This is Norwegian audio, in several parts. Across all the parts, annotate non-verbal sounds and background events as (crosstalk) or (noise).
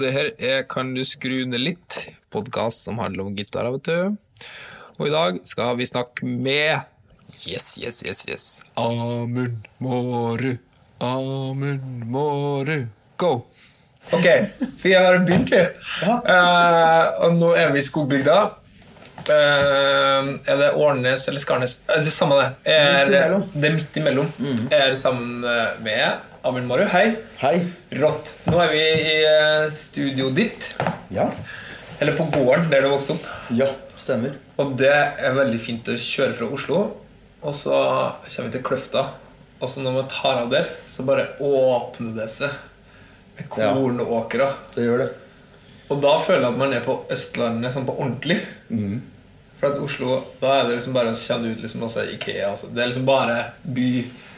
det her er Kan du skru ned litt? Podkast som handler om gitarer, vet du. Og i dag skal vi snakke med Yes, yes, yes, yes. Amund Mårud. Amund Mårud. Go! Ok, vi har begynt, vi. Eh, og nå er vi i skogbygda. Uh, er det Årnes eller Skarnes? Uh, Det er samme det. Er, Midt. Det er midt imellom. Er det sammen med Amund Marø, Hei. Hei. Rått. Nå er vi i studioet ditt. Ja. Eller på gården der du vokste opp. Ja, stemmer. Og det er veldig fint å kjøre fra Oslo. Og så kommer vi til Kløfta. Og så når man tar av der, så bare åpner det seg med Ja. Det gjør det. Og da føler jeg at man er på Østlandet sånn på ordentlig. For at Oslo, da er det liksom bare å kjenne ut liksom også Ikea. Altså. Det er liksom bare by,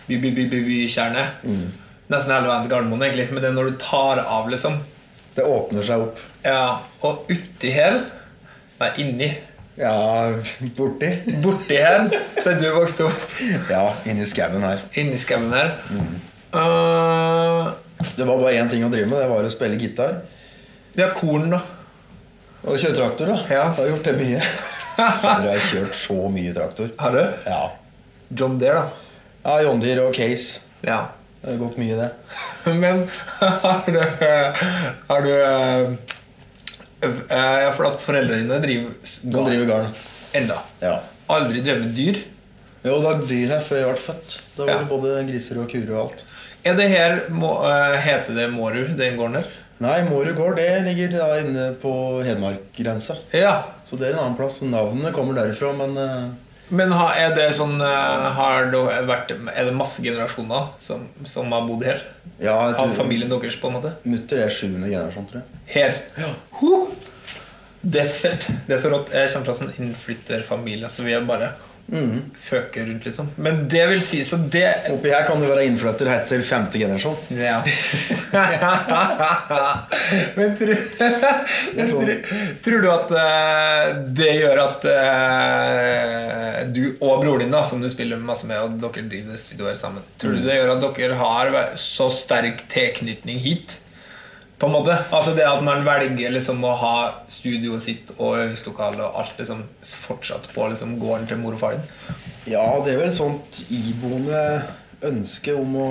by, by, by, by bykjerne. Nesten hele veien til Gardermoen, egentlig. Men det er når du tar av, liksom. Det åpner seg opp. Ja, Og uti her Nei, inni. Ja, borti. Borti her så er du vokst opp. Ja, inni skauen her. Inni skauen her. Uh, Det var bare én ting å drive med, det var å spille gitar. ja, korn, da. Og kjøre traktor, da. Ja. Jeg har gjort det mye. (laughs) Jeg har kjørt så mye traktor. Har du? Ja. John Deere, da. Ja, John Deere og Case. Ja. Det har gått mye, det. (laughs) Men har du Har du Jeg har Ja, for at foreldrene dine driver De driver garn. Enda. Ja. Aldri drevet dyr. Jo, det var dyr her før jeg ble født. Da var Ja. det både griser og kuer og alt. Er det her må, uh, Heter det Mårud, den gården der? Nei, Mårud gård det ligger da inne på Hedmark-grensa. Ja. Så det er en annen plass. Navnet kommer derifra, men eh, Men er det sånn uh, Har det vært Er det masse generasjoner som, som har bodd her? ja, jeg tror familien deres, på en måte? Mutter er sjuende generasjon, tror jeg. Her. Ho! Det er så fett. Det er så rått. Jeg kommer fra sånn innflytterfamilie, så vi er bare Mhm. føker rundt, liksom. Men det vil si Så det Oppi her kan du være innflytter helt til femte generasjon. Ja. (laughs) Men tror, tror, tror du at eh, det gjør at eh, du og broren din, da, som du spiller masse med, og dere driver studioer studioet sammen Tror du det gjør at dere har så sterk tilknytning hit? På en måte, altså Det at man velger liksom å ha studioet sitt og øvingslokale og alt liksom fortsatt på liksom gården til mor og far din? Ja, det er vel et sånt iboende ønske om å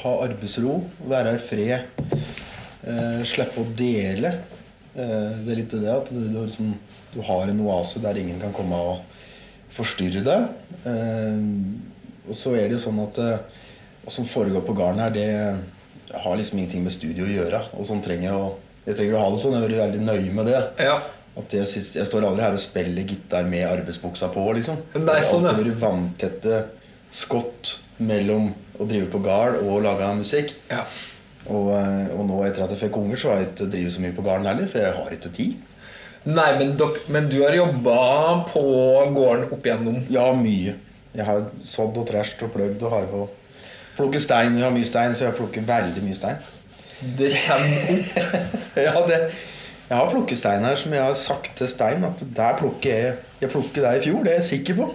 ha arbeidsro, være i fred, eh, slippe å dele. Eh, det er litt det at du, du, liksom, du har en oase der ingen kan komme og forstyrre deg. Eh, og så er det jo sånn at eh, hva som foregår på gården her, det har liksom ingenting med studio å gjøre. Og sånn trenger jeg å jeg trenger å ha det sånn. Jeg er veldig nøye med det. Ja. At jeg, jeg står aldri her og spiller gitar med arbeidsbuksa på, liksom. Nei, det har sånn, alltid vært vanntette skott mellom å drive på gard og lage musikk. ja. Og, eh, og nå etter at jeg fikk unger, så har jeg ikke drevet så mye på gården heller, for jeg har ikke tid. Nei, men, dok, men du har jobba på gården opp igjennom Ja, mye. Jeg har sådd og træsj og pløgd og harva. Plukket stein. Jeg har mye stein, så jeg plukker veldig mye stein. Det kommer opp. (laughs) Ja, det, jeg har plukket stein her som jeg har sagt til Stein at der plukker jeg Jeg plukker deg i fjor, det er jeg sikker på.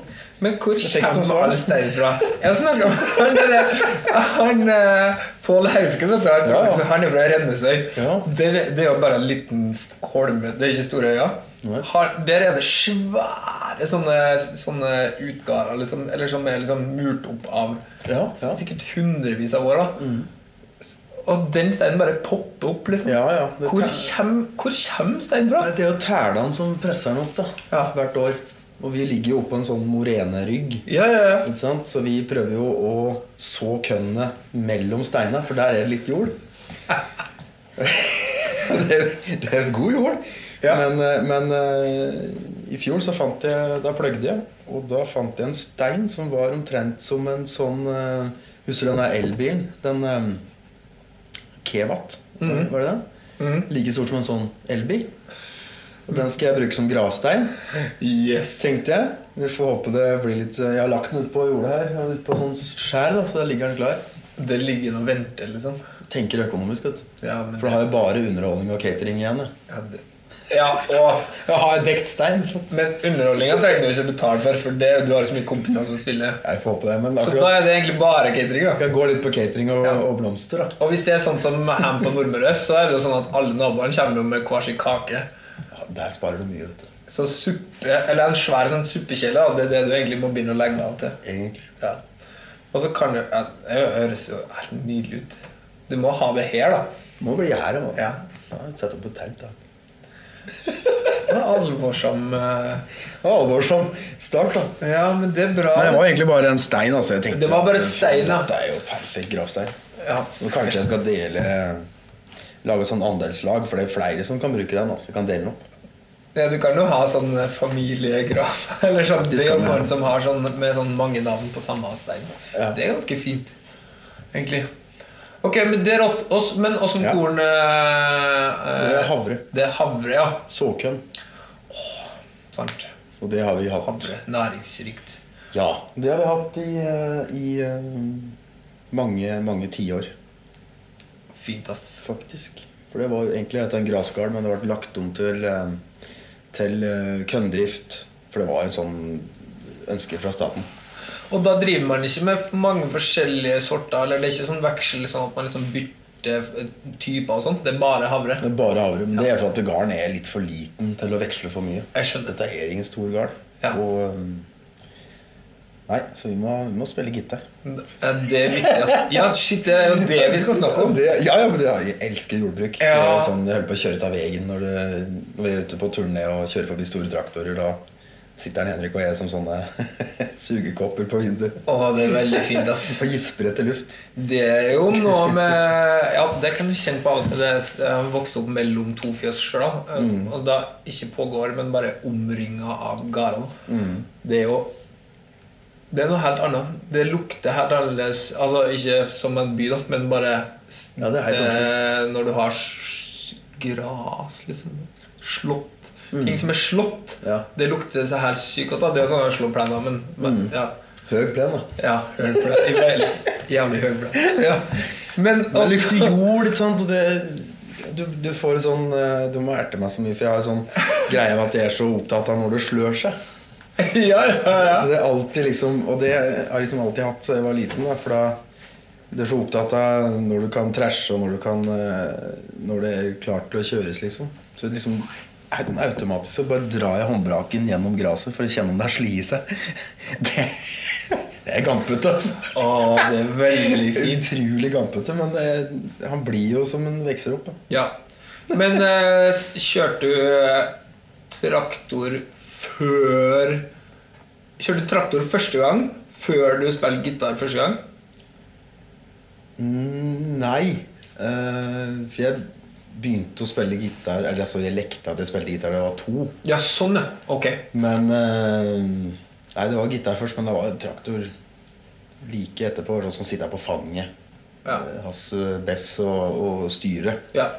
Men hvor kommer alle steiner fra? Jeg snakka med han, han eh, Pål Hausken. Han, Ja, ja. han er fra Rennesøy. Ja. Det, det er jo bare en liten holme. Det er ikke store øyer. Nei. Har, der er det svære sånne, sånne utgaver liksom, eller som er liksom murt opp av Ja, ja. sikkert hundrevis av år. da. Og den steinen bare popper opp. liksom. Ja, ja. Hvor kommer hvor kommer steinen fra? Det er jo tælene som presser den opp da, Ja. hvert år. Og vi ligger jo oppå en sånn morenerygg. Ja, ja, ja. Så vi prøver jo å så kønnene mellom steina, for der er det litt jord. (laughs) (laughs) det, er, det er god jord. Ja. Men, eh, men eh, i fjor så fant jeg Da pløgde jeg, og da fant jeg en stein som var omtrent som en sånn eh, Husker du den der elbilen? Den eh, Kevat, Mhm. var det den? Like stort som en sånn elbil. Og den skal jeg bruke som gravstein Yes. tenkte jeg. Vi får håpe det blir litt Jeg har lagt den ut på jordet her. Ut på sånn skjær, da, så der ligger den klar. Det ligger og venter, liksom. Tenker økonomisk, vet du. Ja, For da har jeg bare underholdning og catering igjen. jeg. ja, det... ja, og Jeg har dekt stein, så Men underholdninga trenger du ikke betale for, for det, du har så mye kompetanse å spille. jeg får håpe det. Men Så da er det egentlig bare catering. da jeg går litt på catering og, Ja. og blomster, da. Og hvis det er sånn som Ham på Nordmøre, så er det jo sånn at alle naboene kommer med hver sin kake. Ja, der sparer du mye, vet du. Så suppe, eller en svær sånn suppekjele, da, det er det du egentlig må begynne å legge av til. Egentlig. Ja. Og så kan du ja, Det høres jo helt nydelig ut. Du må ha det her, da. Må bli her, da. Ja. Ja, Sett opp et telt, da. Er alvorsom eh, alvorsom start, da. Ja, men det er bra. Men det var egentlig bare en stein. altså jeg tenkte Det var bare at, stein, da. Det er jo perfekt gravstein. Ja. Men kanskje jeg skal dele Lage sånn andelslag, for det er flere som kan bruke den. altså Jeg kan dele den opp. Ja, du kan jo ha sånn eh, familiegrav. (laughs) Eller sånn, Faktisk det er jo noen som har sånn med sånn mange navn på samme stein. Ja. Det er ganske fint, egentlig. Ok, men det er rått. Oss- Men åssen Ja. korn eh, Det er havre. Det er havre, ja. Såkønn. Sant. Og det har vi hatt. Havre. Næringsrikt. Ja, det har vi hatt i, eh, i eh, mange, mange tiår, Fint, ass. faktisk. For det var egentlig en grasgard, men det ble lagt om til, eh, til eh, kønndrift. For det var en sånn ønske fra staten. Og da driver man ikke med mange forskjellige sorter? Eller det er ikke sånn veksel sånn at man liksom bytter eh, typer og sånt? Det er bare havre? Det er bare havre, men det er for at garden er litt for liten til å veksle for mye. Jeg skjønner. Dette er ingen stor garn. Ja. Og um, Nei, så vi må, vi må spille gitar. Ja, det er viktig. Ja, shit, det er jo det vi skal snakke om. Det, ja, ja, men jeg elsker jordbruk. Ja. Det er sånn, jeg holder på å kjøre ut av veien når, det, når vi er ute på turné og kjører forbi store traktorer. Da sitter Henrik og jeg som sånne (laughs) sugekopper på vinduet Å, det er veldig fint, ass. (laughs) og gisper etter luft. Det er jo noe med Ja, det kan du kjenne på av og til. Jeg har vokst opp mellom to fjøs sjøl. Og da ikke på gård, men bare omringa av gårdene. Det er jo Det er noe helt annet. Det lukter helt annerledes. Altså ikke som en by, da, men bare Ja, det helt eh, Når du har gras, liksom. Slått. Ting som er slått. Ja. Det lukter så helt sykt godt. da. Det er sånn slåplener, men, men ja. Høg plen, da. Ja, høy plen. Jævlig høy plen. (laughs) Ja. Men Det også, lukter jord, ikke sant? Og det, du, du får sånn eh, Du må erte meg så mye, for jeg har sånn greie med at jeg er så opptatt av når det slør seg. (laughs) ja, ja, ja. Så det er alltid liksom Og det har jeg liksom alltid hatt siden jeg var liten. Da, for da du er så opptatt av når du kan trashe, og når du kan eh, Når det er klart til å kjøres, liksom. Så det liksom automatisk så bare drar jeg håndbraken gjennom gresset for å kjenne om det har i seg. (laughs) Det, det er gampete, altså. Å, det er veldig (laughs) fint. Utrolig gampete, men det, han blir jo som en vokser opp. Da. Ja. Men eh, kjørte du eh, traktor før Kjørte du traktor første gang før du spilte gitar første gang? Mm, nei. Uh, for jeg begynte å spille gitar Eller altså jeg lekte at jeg spilte gitar da jeg var to. Ja, sånn. Ok. Men eh, Nei, det var gitar først, men det var traktor like etterpå. Sånn som sitter på fanget. Ja. Eh, Hans eh, Bess og, og styret. ja.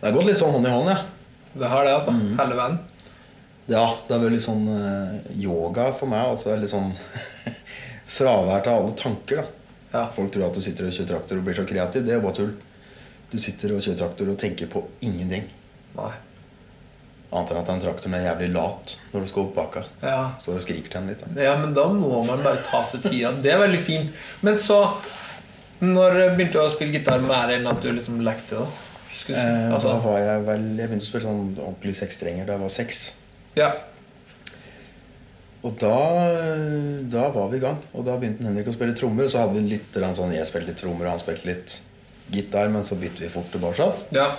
Det har gått litt sånn hånd i hånd, ja. Det har det, altså. Hele veien. Ja, det har vært litt sånn eh, yoga for meg. Altså litt sånn (laughs) fravær av alle tanker, da. Ja. Folk tror at du sitter og kjører traktor og blir så kreativ. Det er jo bare tull. Du sitter og kjører traktor og tenker på ingenting. Nei. Annet enn at den traktoren er jævlig lat når du skal opp baka. Ja. Står og skriker til den litt. Da. ja, men da må man bare ta seg tida. Det er veldig fint. Men så Når begynte du å spille gitar mer enn at du liksom lekte, da? Du. Eh, Altså, da var jeg vel Jeg begynte å spille sånn ordentlig sekstrenger da jeg var seks. ja. Og da, da var vi i gang. Og da begynte Henrik å spille trommer. Og så hadde vi litt sånn Jeg spilte litt trommer, og han spilte litt gitar, men så bytte vi fort tilbake. ja.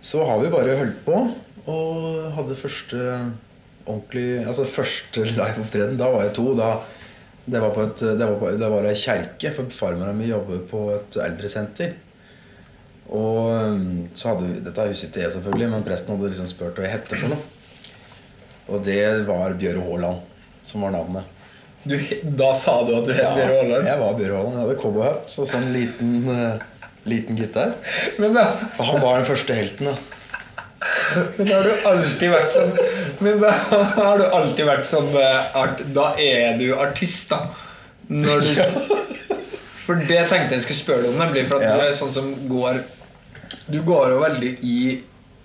Så har vi bare holdt på og hadde første ordentlig Altså første liveopptreden, da var jeg to. Da, det var på et Det var, på, det var ei kjerke, for farmora mi jobber på et eldresenter. Og så hadde vi Dette huset jeg selvfølgelig, men presten hadde liksom spurt hva jeg hette for noe. Og det var Bjøre Haaland som var navnet. Du, da sa du at du het Bjørn Aaland? jeg var Bjøre Haaland. Jeg hadde cowboyhatt og sånn liten, uh, liten gitar. Men da, Og han var den første helten. da men da har du alltid vært sånn Men da har du alltid vært sånn eh, art, Da er du artist, da. Når du For det tenkte jeg skulle spørre deg om, nemlig for at Ja. du er sånn som går Du går jo veldig i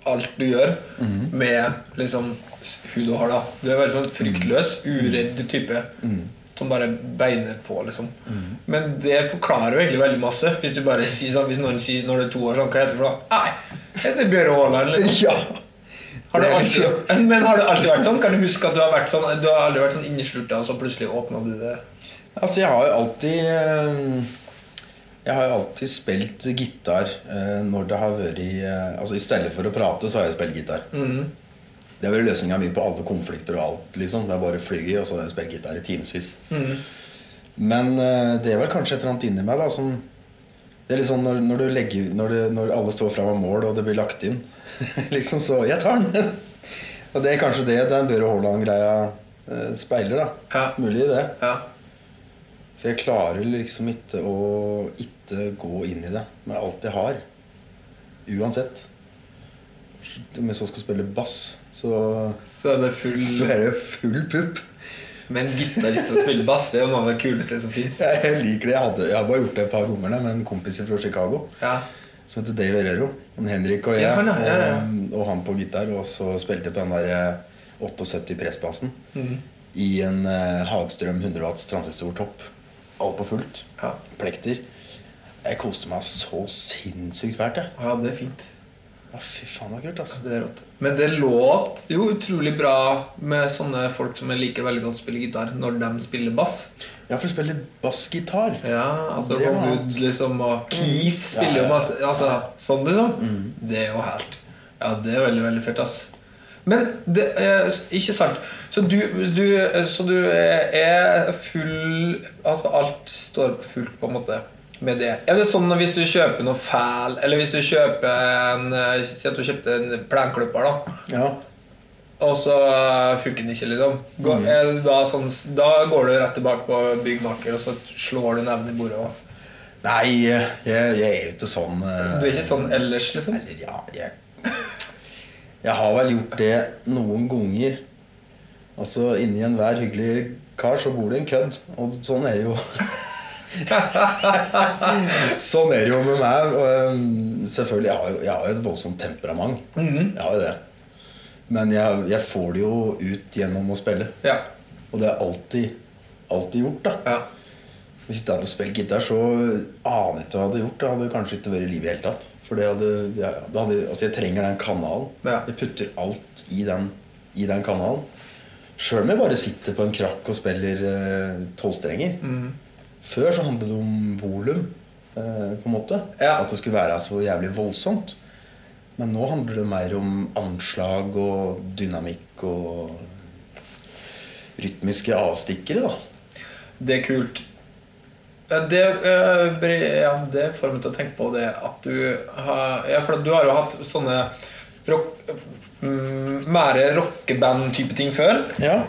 alt du gjør, Mhm. med liksom hun du har, da. Du er veldig sånn fryktløs, uredd type. Mhm. Som bare beiner på, liksom. Men det forklarer jo egentlig veldig masse. Hvis du bare sier sånn Hvis noen sier når du er to år sånn, hva heter du noe? Nei, jeg heter Bjøre Haaland. Liksom. (laughs) Ja! Har du Det alltid, (laughs) men har du alltid vært sånn? Kan du huske at du har vært sånn Du har aldri vært sånn inneslurta, og så plutselig åpna du det? Altså, jeg har jo alltid eh, Jeg har jo alltid spilt gitar eh, når det har vært eh, Altså I stedet for å prate, så har jeg spilt gitar. Det har vært løsninga mi på alle konflikter og alt. liksom Det er bare å fly i, og så spille gitar i timevis. Men eh, det er vel kanskje et eller annet inni meg da som Det er litt sånn når, når, du legger, når, det, når alle står fram av mål, og det blir lagt inn. (laughs) liksom så Jeg tar den! (laughs) og det er kanskje det den Børre Haaland-greia eh, speiler. da Ja. Mulig det. Ja. For jeg klarer liksom ikke å ikke gå inn i det med alt jeg har. Uansett. Om jeg så skal spille bass, så, Så er det full så er det full pupp. Men gitarist som spiller bass, det er jo noe av det kuleste som fins. Jeg liker det. Jeg, hadde, jeg har bare gjort det et par ganger med en kompis fra Chicago Ja. som heter Dave Herrero. Han Henrik og jeg. Ja, han, ja, ja, ja. Og, og han på gitar. Og så spilte jeg på den der eh, 78 pressbassen mm. i en eh, Hagstrøm 100 watts transistortopp. Alt på fullt. Ja. Plekter. Jeg koste meg så sinnssykt fælt, jeg. ja, det er fint. Ja, fy faen, det var kult, altså. Det er rått. Men det låt jo utrolig bra med sånne folk som liker veldig godt å spille gitar, når de spiller bass. Ja, for å spille bassgitar. Ja, altså Det. Wood liksom, og Keith spiller jo ja. masse Altså sånn, liksom. Det er jo helt Ja, det er veldig, veldig fett, ass. Men det er ikke sant. Så du, du, så du er full Altså alt står fullt, på en måte, med det. Er det sånn at hvis du kjøper noe fæl, eller hvis du kjøper en eh, Si at du kjøpte en plenklipper, da. Ja. Og så eh, funker den ikke, liksom. Går, er da, sånn, da går du rett tilbake på byggmaker, og så slår du neven i bordet. Og. Nei, jeg, jeg er jo ikke sånn uh, Du er ikke sånn ellers, liksom? Eller ja, jeg Jeg har vel gjort det noen ganger. Altså, inni enhver hyggelig kar så bor det en kødd. Og sånn er det jo. (laughs) (laughs) sånn er det jo med meg. Og, um, selvfølgelig, jeg har jo jeg har jo et voldsomt temperament. Jeg har jo det. Men jeg, jeg får det jo ut gjennom å spille. Ja. Og det har jeg alltid, alltid gjort. da ja. Hvis jeg ikke hadde spilt gitar, så aner jeg ikke hva jeg hadde gjort. Det hadde kanskje ikke vært i det hele tatt. For det hadde, ja, hadde, altså jeg trenger den kanalen. Ja. Jeg putter alt i den, i den kanalen. Sjøl om jeg bare sitter på en krakk og spiller eh, tolvstrenger. Mm. Før så handlet det om volum, eh, på en måte. Ja. At det skulle være så jævlig voldsomt. Men nå handler det mer om anslag og dynamikk og rytmiske avstikkere, da. Det er kult. Det, eh, ja, det får meg til å tenke på det at du har Ja, for du har jo hatt sånne rock, mm, mer rockeband-type ting før. Ja.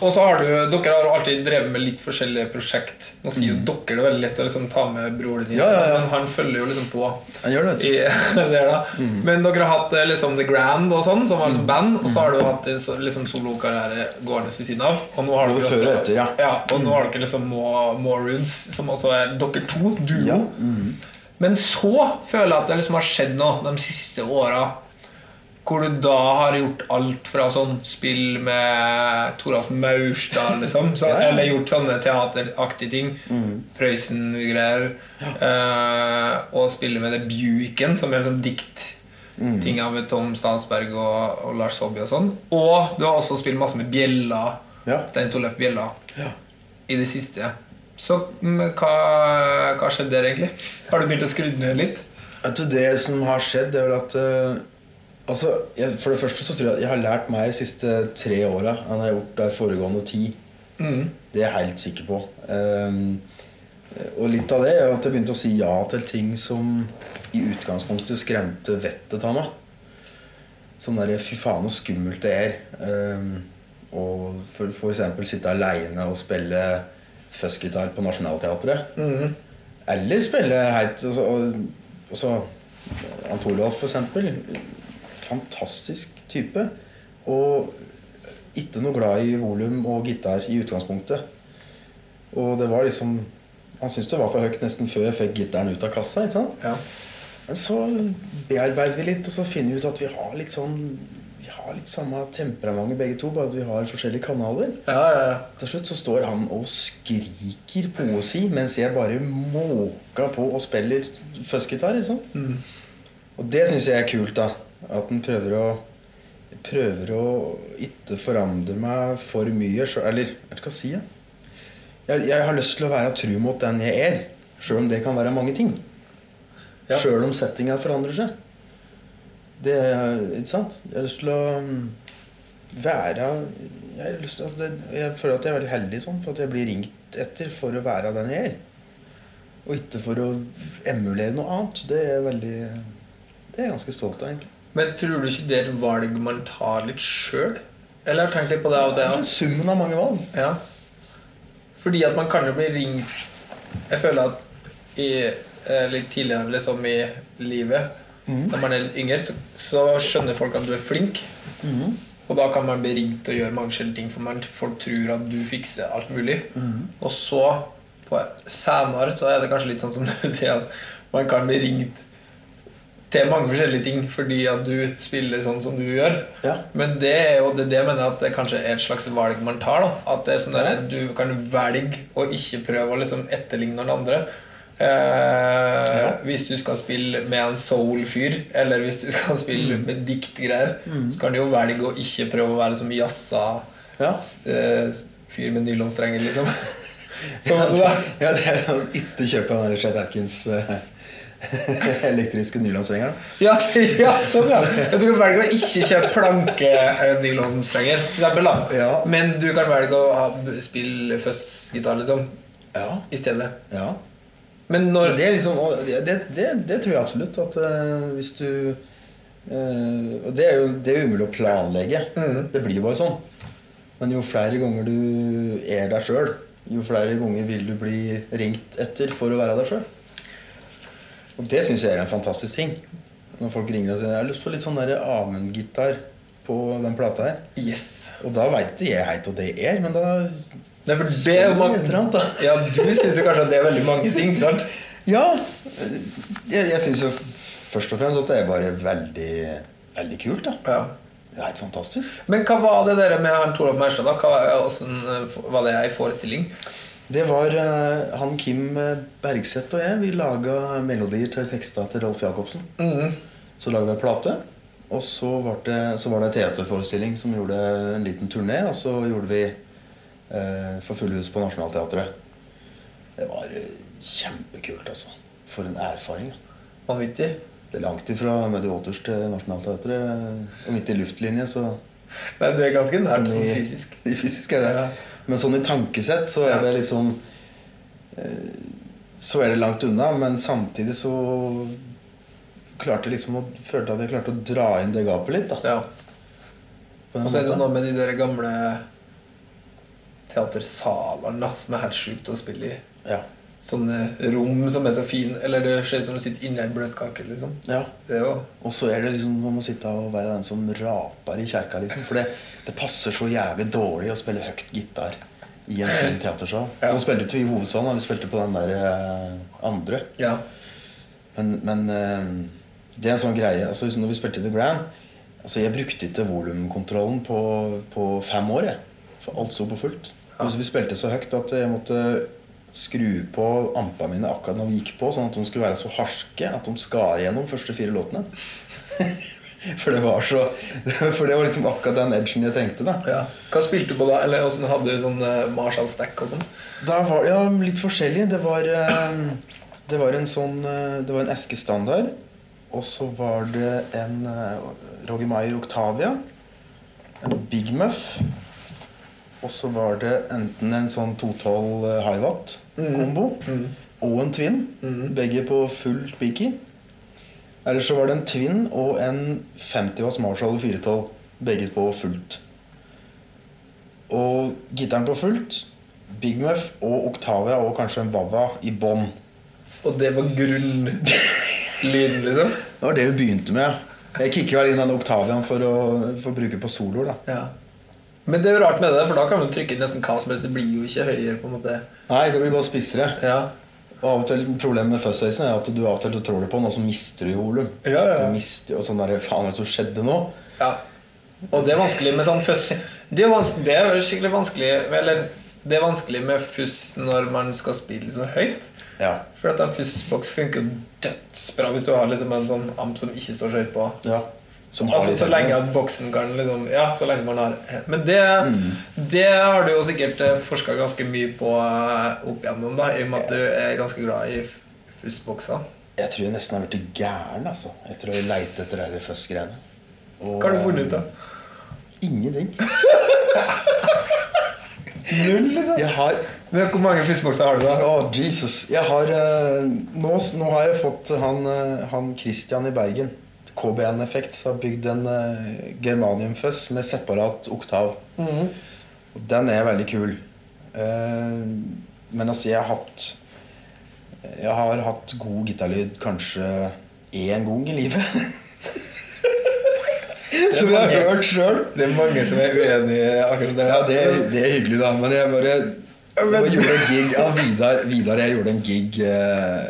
Og så har du Dere har alltid drevet med litt forskjellige prosjekt. Nå sier jo dere det veldig lett å liksom ta med broren din, Mm. Ja, ja, men han følger jo liksom på. Han gjør det, vet du. I, (laughs) det. Mm. Men dere har hatt eh, liksom The Grand og sånn, som var liksom band. Og så har du hatt en så- liksom solokarriere gående ved siden av. Og nå har dere før og etter, ja. Og nå har dere liksom More som også er dere to, duo. Men så føler jeg at det liksom har skjedd noe de siste åra. Hvor du da har gjort alt fra sånn spill med Toralf Maurstad, liksom. Så, Ja. Eller gjort sånne teateraktige ting. Prøysen-greier. Eh, og spille med det Buicken, som er sånn dikt. Ting av Tom Stansberg og, og Lars Saabye og sånn. Og du har også spilt masse med Bjella. Ja. Stein Torleif Bjella. Ja. I det siste. Så mm, hva, hva skjedde der, egentlig? Har du begynt å skru ned litt? Det som har skjedd, er vel at, eh, Altså, jeg, For det første så tror jeg at jeg har lært mer de siste tre åra enn jeg har gjort de foregående ti. Det er jeg helt sikker på. Um, og litt av det er at jeg begynte å si ja til ting som i utgangspunktet skremte vettet av meg. Sånn derre fy faen så skummelt det er. Um, og for, for eksempel sitte aleine og spille fuzzgitar på Nationaltheatret. Eller spille heit altså, og- altså, Antorolf, for eksempel. Fantastisk type. Og ikke noe glad i volum og gitar i utgangspunktet. Og det var liksom Han syntes det var for høyt nesten før jeg fikk gitaren ut av kassa. ikke sant? Ja. Men så bearbeider vi litt, og så finner vi ut at vi har litt sånn Vi har litt samme temperament begge to, bare at vi har forskjellige kanaler. Ja, ja, ja. Til slutt så står han og skriker poesi, mens jeg bare måker på og spiller fuzzgitar. Liksom. Og det syns jeg er kult, da. At en prøver å Prøver å ikke forandre meg for mye. så- Eller hva skal jeg si? Ja? Jeg, jeg har lyst til å være tru mot den jeg er, sjøl om det kan være mange ting. Ja. Sjøl om settinga forandrer seg. Det er ikke sant? Jeg har lyst til å mm, være jeg, til, altså det, jeg føler at jeg er veldig heldig sånn, for at jeg blir ringt etter for å være den jeg er. Og ikke for å emulere noe annet. Det er veldig Det er jeg ganske stolt av, egentlig. Men tror du ikke det er et valg man tar litt sjøl? Eller har du tenkt litt på det av og Det til? summen av mange valg. Ja. Fordi at man kan jo bli ringt Jeg føler at i, eh, litt tidligere liksom i livet, når man er litt yngre, så, så skjønner folk at du er flink. Og da kan man bli ringt og gjøre mange forskjellige ting, for man, folk tror at du fikser alt mulig. Og så, på senere, så er det kanskje litt sånn som du (laughs) sier, at man kan bli ringt til mange forskjellige ting fordi at du spiller sånn som du gjør. Ja. Men det er jo det, det mener jeg at det kanskje er et slags valg man tar. da At det er sånn der, Du kan velge å ikke prøve å liksom etterligne noen andre. Eh, Hvis du skal spille med en soul-fyr, eller hvis du (laughs) skal spille Mm. med diktgreier, så kan du jo velge å ikke prøve å være som jazza Ja. eh, fyr med nylonstrenger, liksom. Ja, (laughs) ja, det er å ikke kjøpe den Chet Atkins eh, (laughs) elektriske nylonstrenger? Ja, (laughs) ja, sånn, ja. Du kan velge å ikke kjøpe planke-nylonstrenger, for eksempel. Ja. Men du kan velge å ha, spille fuzz-gitar, liksom, Ja. i stedet. ja. Men når det, liksom, det, det, det, tror jeg absolutt. At uh, hvis du uh, Og det er jo det er umulig å planlegge. Det blir bare sånn. Men jo flere ganger du er deg sjøl, jo flere ganger vil du bli ringt etter for å være deg sjøl. Og det syns jeg er en fantastisk ting. Når folk ringer og sier 'Jeg har lyst på litt sånn Amund-gitar på den plata her'. Yes. Og da veit ikke jeg helt hva det er, men da Nei, for det er jo mange Et annet, da. Ja, du syns kanskje at det er veldig mange ting, sant? Ja. Jeg, jeg syns jo først og fremst at det er bare veldig, veldig kult. da. Ja. Det er helt fantastisk. Men hva var det der med han Toralf Maurstad, da? Hva, hvordan, eh, var det ei forestilling? Det var uh, han Kim eh, Bergseth og jeg. Vi laga melodier til teksta til Rolf Jacobsen. Mhm. Så laga vi en plate. Og så var det, så var det teaterforestilling som gjorde en liten turné. Og så gjorde vi uh, For fulle hus på Nationaltheatret. Det var kjempekult, altså. For en erfaring. Vanvittig. Det er langt ifra Muddy til Nationaltheatret. Og midt i luftlinje, så Nei, det er ganske nært Sånn fysisk. (laughs) Fysisk er det. Ja. Men sånn i tankesett så er det liksom eh, Så er det langt unna, men samtidig så klarte liksom å følte at jeg klarte å dra inn det gapet litt. da Ja. Og så er det noe med de der gamle teatersalene som er helt sjukt å spille i. Ja. Sånne rom som er så fine. Eller det ser ut som du sitter inni en bløtkake. liksom. ja. Og så er det liksom man må sitte og være den som raper i kjerka, liksom. For det, det passer så jævlig dårlig å spille høyt gitar i en fin teatersal. Ja. Nå spilte vi i hovedsalen, og vi spilte på den der eh, andre. Ja. Men, men eh, det er en sånn greie altså Når vi spilte i The Grand altså Jeg brukte ikke volumkontrollen på, på fem år. Jeg. For alt sto på fullt. Altså, vi spilte så høyt at jeg måtte skru på ampa mine akkurat når vi gikk på, sånn at de skulle være så harske at de skar igjennom første fire låtene. (laughs) For det var så (laughs) For det var liksom akkurat den edgen jeg trengte. da ja. Hva spilte du på da? Eller åssen hadde du sånn eh, Marshall Stack og sånn? Da var ja, litt forskjellig. Det var, eh, det var en sånn eh, Det var en eskestandard. Og så var det en Roger Meyer Octavia. En Big Muff. Og så var det enten en sånn 212 eh, high watt-kombo og en twin. Begge på full peaky. Eller så var det en twin og en 50 watts Marshall 412. Begge på fullt. Og gitaren på fullt. Big Muff og Octavia og kanskje en Wawa i bånn. Og det var grunnlyden, liksom? Det var det vi begynte med. Jeg kicka vel inn den Octavian for å, for å bruke på soloer. da. Ja. Men det er jo rart med det, for da kan man trykke inn nesten hva som helst. Det blir jo ikke høyere, på en måte. Nei, det blir bare spissere. Ja. Og av og til Problemet med fuzzracen er at du av og til trår på den, og så mister du volum. Ja, ja. Du mister, og sånn der, Faen, hva som skjedde nå? ja. Og det er vanskelig med sånn fuss. Det er, vanskelig, det er skikkelig vanskelig Eller det er vanskelig med fuss når man skal spille så høyt. Ja. For at en fussboks funker dødsbra hvis du har liksom en sånn amp som ikke står så høyt på. ja. Altså Så lenge at boksen kan liksom Ja, så lenge man har Men det, Mm. det har du jo sikkert forska ganske mye på eh, opp igjennom, da, i og med at du er ganske glad i fussbokser. Jeg tror jeg nesten har blitt gæren altså, etter å leite etter de fuss-greiene. Hva har du funnet ut, da? Ingenting. (laughs) Null, liksom? Jeg har Men hvor mange fiskebokser har du, da? Å, Jesus. Jeg har eh, nå, nå har jeg fått han, eh, han Christian i Bergen, KBN Effekt, så har bygd en uh, germaniumføss med separat oktav. Og Den er veldig kul. Uh, men altså, jeg har hatt Jeg har hatt god gitarlyd kanskje én gang i livet. (laughs) Som jeg har hørt sjøl. Det er mange som er uenig i akkurat det. Ja, det, det er hyggelig, da. Men jeg bare jeg gjorde en gig Ja, Vidar, Vidar jeg gjorde en gig eh,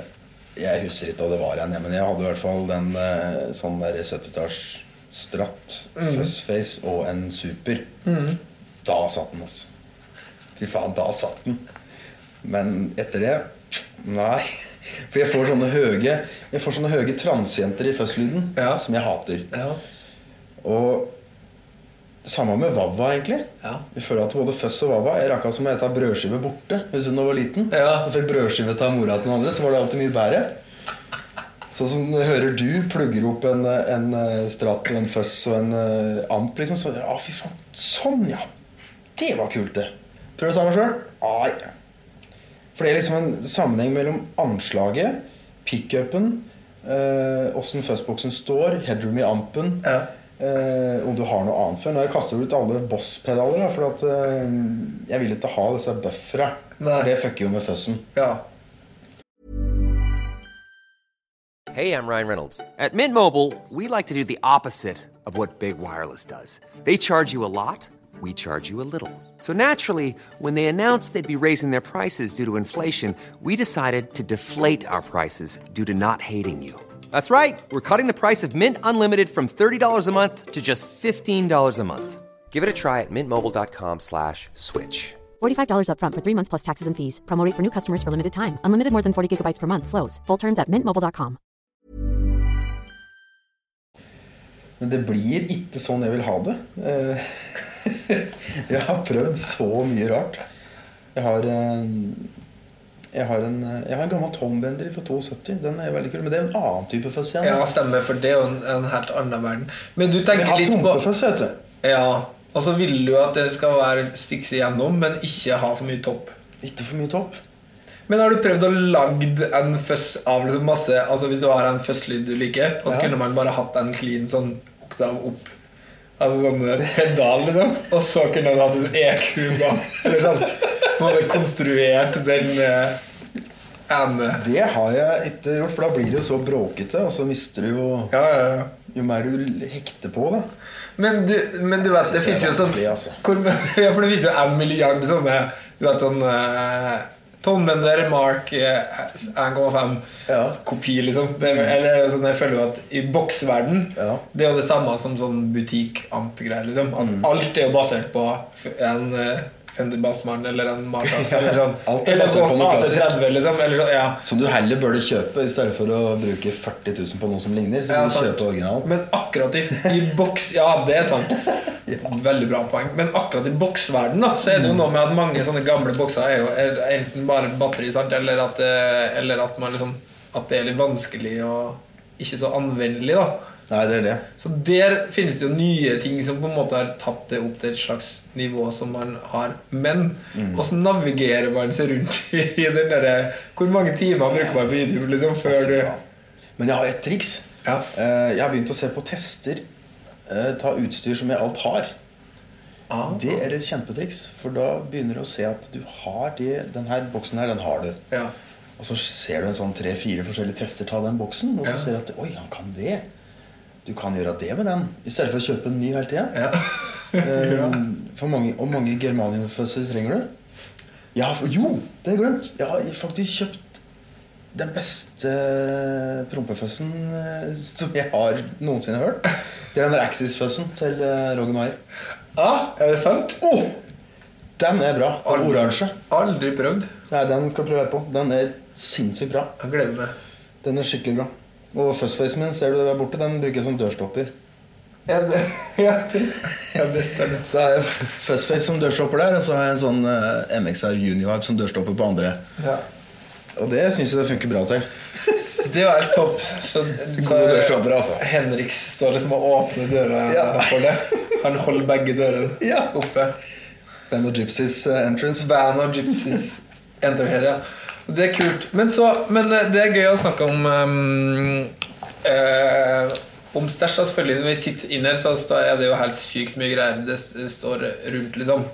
Jeg husker ikke hva det var igjen, men jeg hadde i hvert fall den eh, sånn der 70-talls Stratt, Fuzzface og en Super. Da satt den, altså. Fy faen, da satt den. Men etter det Nei. For jeg får sånne høye Jeg får sånne høye transjenter i fuzzlyden Ja. som jeg hater. Ja. Og samme med Vava, egentlig. Ja. Jeg føler at både Føss og Vava er akkurat som å ete brødskive borte. Hvis hun var liten Ja. og fikk brødskive av mora til noen andre, så var det alltid mye bedre. Sånn som hører du plugger opp en, en eh, Strat og en Føss og en eh, amp, liksom. Så Å, fy faen. Sånn, ja. Det var kult, det. Prøv det samme sjøl? Nei. For det er liksom en sammenheng mellom anslaget, pickupen, åssen uh, fuzzboksen står, headroom i ampen, Ja. Eh, om du har noe annet før. Nå har jeg ut alle Boss-pedaler, for at eh, jeg vil ikke ha disse buffera. For det fucker jo med fuzzen. ja. Hey, I'm Ryan Reynolds. At Mint Mobile, we like to do the opposite of what Big Wireless does. They charge you a lot, we charge you a little. So naturally, when they announced they'd be raising their prices due to inflation, we decided to deflate our prices due to not hating you. That's right. We're cutting the price of Mint Unlimited from $30 a month to just $15 a month. Give it a try at mintmobile.com slash switch. $45 upfront for three months plus taxes and fees. Promo rate for new customers for limited time. Unlimited more than 40 gigabytes per month. Slows. Full terms at mintmobile.com. Men det blir ikke sånn jeg vil ha det. Eh, (laughs) jeg har prøvd så mye rart. Jeg har en, jeg har en, jeg har en gammel Tom-bender fra 72. Den er veldig kul. Men det er en annen type fuzz ja, stemmer, for det er en, en helt annen verden. Men du tenker litt på pumpefuzz, heter det. Ja, og så vil du at det skal være Stikse igjennom, men ikke ha for mye topp. Ikke for mye topp. Men har du prøvd å lagd en fuzz av liksom masse Altså Hvis du har en fuzz-lyd du liker, og så Ja. kunne man bare hatt en clean sånn oktav opp Altså sånn eh, pedal, liksom. Og så kunne du hatt en EQ bak. Eller sånn. Hadde konstruert den eh, ene Det har jeg ikke gjort, for da blir det jo så bråkete, og så mister du jo Ja, ja, ja. Jo mer du hekter på, da. Men du, men du vet, det Det fins jo sånn altså. hvor, (laughs) Ja, for det fins jo en milliard sånne Du vet sånn Tom Bender Mark eh, 1,5 Ja. kopi, liksom. Det, er- eller sånn, jeg føler jo at i boksverden Ja. Det er jo det samme som sånn butikk-amp-greier. Liksom. At Mm. alt er jo basert på en eh, Fender eller en. (laughs) Eller sånn. Alt eller sånn. AC30, liksom. Eller sånn, ja. Som du heller burde kjøpe i stedet for å bruke 40 000 på noe som ligner. Så Ja, du kjøpe originalen. Men akkurat i, i boks Ja, det er sant. (laughs) Veldig bra poeng. Men akkurat i boksverden da, så er det jo noe med at mange sånne gamle bokser er jo er enten bare batteri, sant? Eller, at, eh, eller at man liksom At det er litt vanskelig og ikke så anvendelig. da. Nei, det er det. Så der finnes det jo nye ting som på en måte har tatt det opp til et slags nivå som man har. Men hvordan navigerer man seg rundt (laughs) i den derre Hvor mange timer bruker man på YouTube liksom før du Men jeg har et triks. Ja. Eh, Jeg har begynt å se på tester. eh, Ta utstyr som jeg alt har. Ah. Det er et kjempetriks. For da begynner du å se at du har det Den her boksen her, den har du. Ja. Og så ser du en sånn tre-fire forskjellige tester ta den boksen, og så Ja. ser du at Oi, han kan det. Du kan gjøre det med den, i stedet for å kjøpe en ny hele tida. ja. Eh, (laughs) mange, og mange germaniumføsser trenger du? Jeg har, jo, det har jeg glemt. Jeg har faktisk kjøpt den beste prompeføssen eh, som jeg har noensinne hørt. Det er den der Axis-føssen til eh, Roger Maier. ah, er det sant? Oh, den er bra. Aldri. oransje. Aldri prøvd. Nei, den skal du prøve på. Den er sinnssykt bra. Jeg gleder meg. Den er skikkelig bra. Og fuzzfacen min, ser du der borte, den bruker jeg som dørstopper. Ja, det, (laughs) ja, det, ja, det. Så har jeg fuzzface som dørstopper der, og så har jeg en sånn eh, MXR Univibe som dørstopper på andre. Ja. Og det syns jeg det funker bra til. (laughs) Det var helt topp. Så, så altså. Henrik står liksom og åpner døra Ja. for det. Han holder begge dørene Ja. oppe. Band of Gypsies uh, entrance. Band of Gypsies (laughs) enter her, ja. Det er kult. Men, så, men eh, det er gøy å snakke om um, eh, Om stæsj, selvfølgelig. Når vi sitter inne her, så er det jo helt sykt mye greier det står rundt, liksom.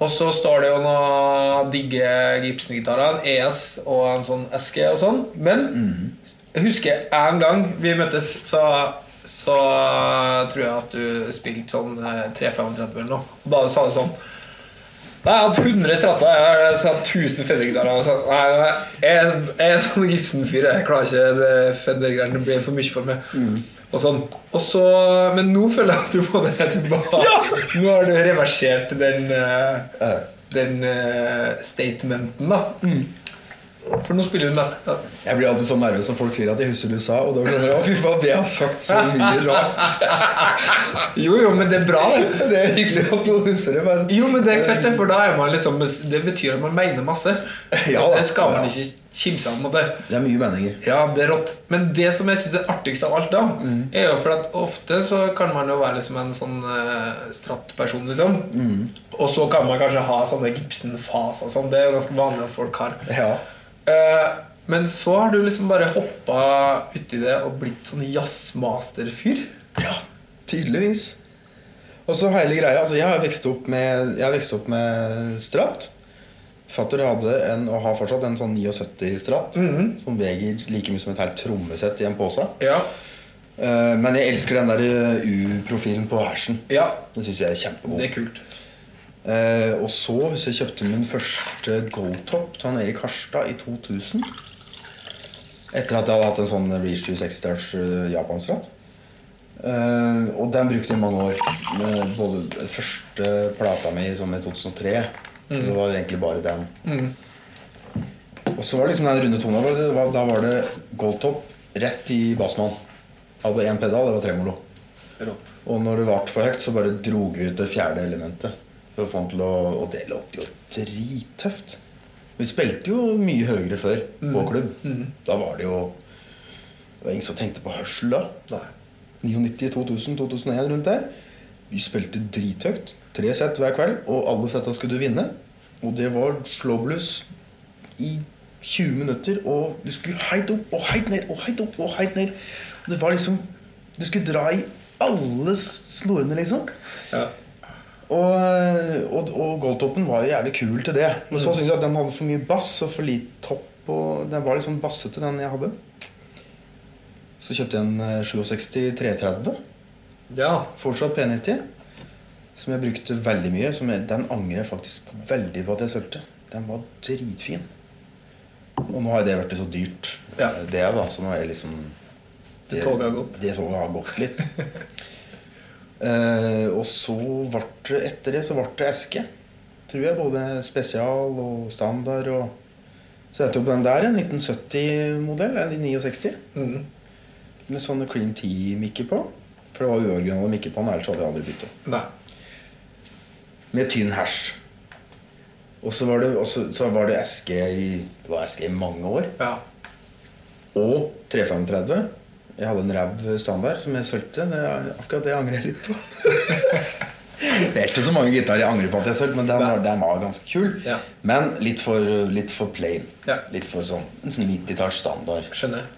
Og så står det jo noen digge Gibson-gitarer, en ES og en sånn SG og sånn. Men jeg husker en gang vi møttes, så, så tror jeg at du spilte sånn eh, 335 eller noe. Bare da sa du sånn Nei, jeg har hatt 100 stratter, jeg har hatt 1000 Fender-gitarer. og sånn. Nei, nei, jeg, jeg er sånn Gibson-fyr. Jeg klarer ikke det Fender-greiene. Det blir for mye for meg. Og sånn. Og så, men nå føler jeg at du må det tilbake. Nå har du reversert den, uh, den uh, statementen, da. For nå spiller du mest. Jeg blir alltid så nervøs når folk sier at jeg husker du sa, og da skjønner jeg å fy faen, det har sagt så mye rart. (laughs) Jo, jo, men det er bra, det. (laughs) Det er hyggelig at du husker det, men Jo, men det er fett, det, for da er man liksom Det betyr at man mener masse. (laughs) Ja det skal man ikke kimse av. måte. det er mye meninger. Ja, det er rått. Men det som jeg syns er artigst av alt, da, Mm. er jo for at ofte så kan man jo være liksom en sånn uh, stratt-person, liksom. Mm. Og så kan man kanskje ha sånne Gibson-faser og sånn. Det er jo ganske vanlig at folk har. Ja. Eh, men så har du liksom bare hoppa uti det og blitt sånn jazzmaster-fyr. ja, tydeligvis. Og så hele greia, altså jeg har vokst opp med, jeg har vokst opp med Strat. Fatter hadde en, og har fortsatt en sånn 79 stratt, som veier like mye som et helt trommesett i en pose. Ja. Eh, men jeg elsker den der eh, U-profilen på hersen. ja. Den syns jeg er kjempegod. Det er kult. Eh, og så hvis jeg kjøpte min første Goldtop til han Erik Harstad i 2000. Etter at jeg hadde hatt en sånn Reach 260 Touch uh, japansratt. Eh, og den brukte jeg i mange år. Med både første plata mi som i 2003. Det var egentlig bare den. Og så var det liksom den runde tona. Da var det Goldtop rett i bassmann. Hadde én pedal, det var tremolo. Og når det ble for høyt, så bare drog vi ut det fjerde elementet. For å få han til å, og det låt jo drittøft. Vi spilte jo mye høyere før på klubb. Da var det jo Det var ingen som tenkte på hørsel da. 99, 2000, 2001 rundt der. Vi spilte drithøyt. Tre sett hver kveld, og alle setta skulle du vinne. Og det var slåbluss i 20 minutter, og du skulle heit opp og heit ned og heit opp og heit ned. Det var liksom Du skulle dra i alle snorene, liksom. Ja. Og, og, og Goldtoppen var jævlig kul til det. Men så syns jeg at den hadde for mye bass og for lite topp. Og den var litt sånn bassete, den jeg hadde. Så kjøpte jeg en eh, 67 330. ja. Fortsatt P90. Som jeg brukte veldig mye. Som jeg, den angrer jeg faktisk veldig på at jeg sølte. Den var dritfin. Og nå har det vært så dyrt. Ja. Det da, så nå er jeg liksom Det toget har gått. Det toget har gått litt. (laughs) eh, og så ble det etter det så ble det eske. Tror jeg. Både spesial og standard. og Så jeg tok den der, en 1970-modell. En 69. Mm. Med sånne Cream Tea-mikker på. For det var uoriginale mikker på den, ellers hadde jeg aldri bytta. Nei. Med tynn hasj. Og så var det, også, så var det eske i Det var eske i mange år. Ja. Og 335. Jeg hadde en ræv standard som jeg sølte. Det er akkurat det jeg angrer litt på. (laughs) det er ikke så mange gitarer jeg angrer på at jeg sølte, men den, var- den var ganske kul. Ja. Men litt for, litt for plain. Ja. Litt for sånn sånn 90-talls standard. Skjønner.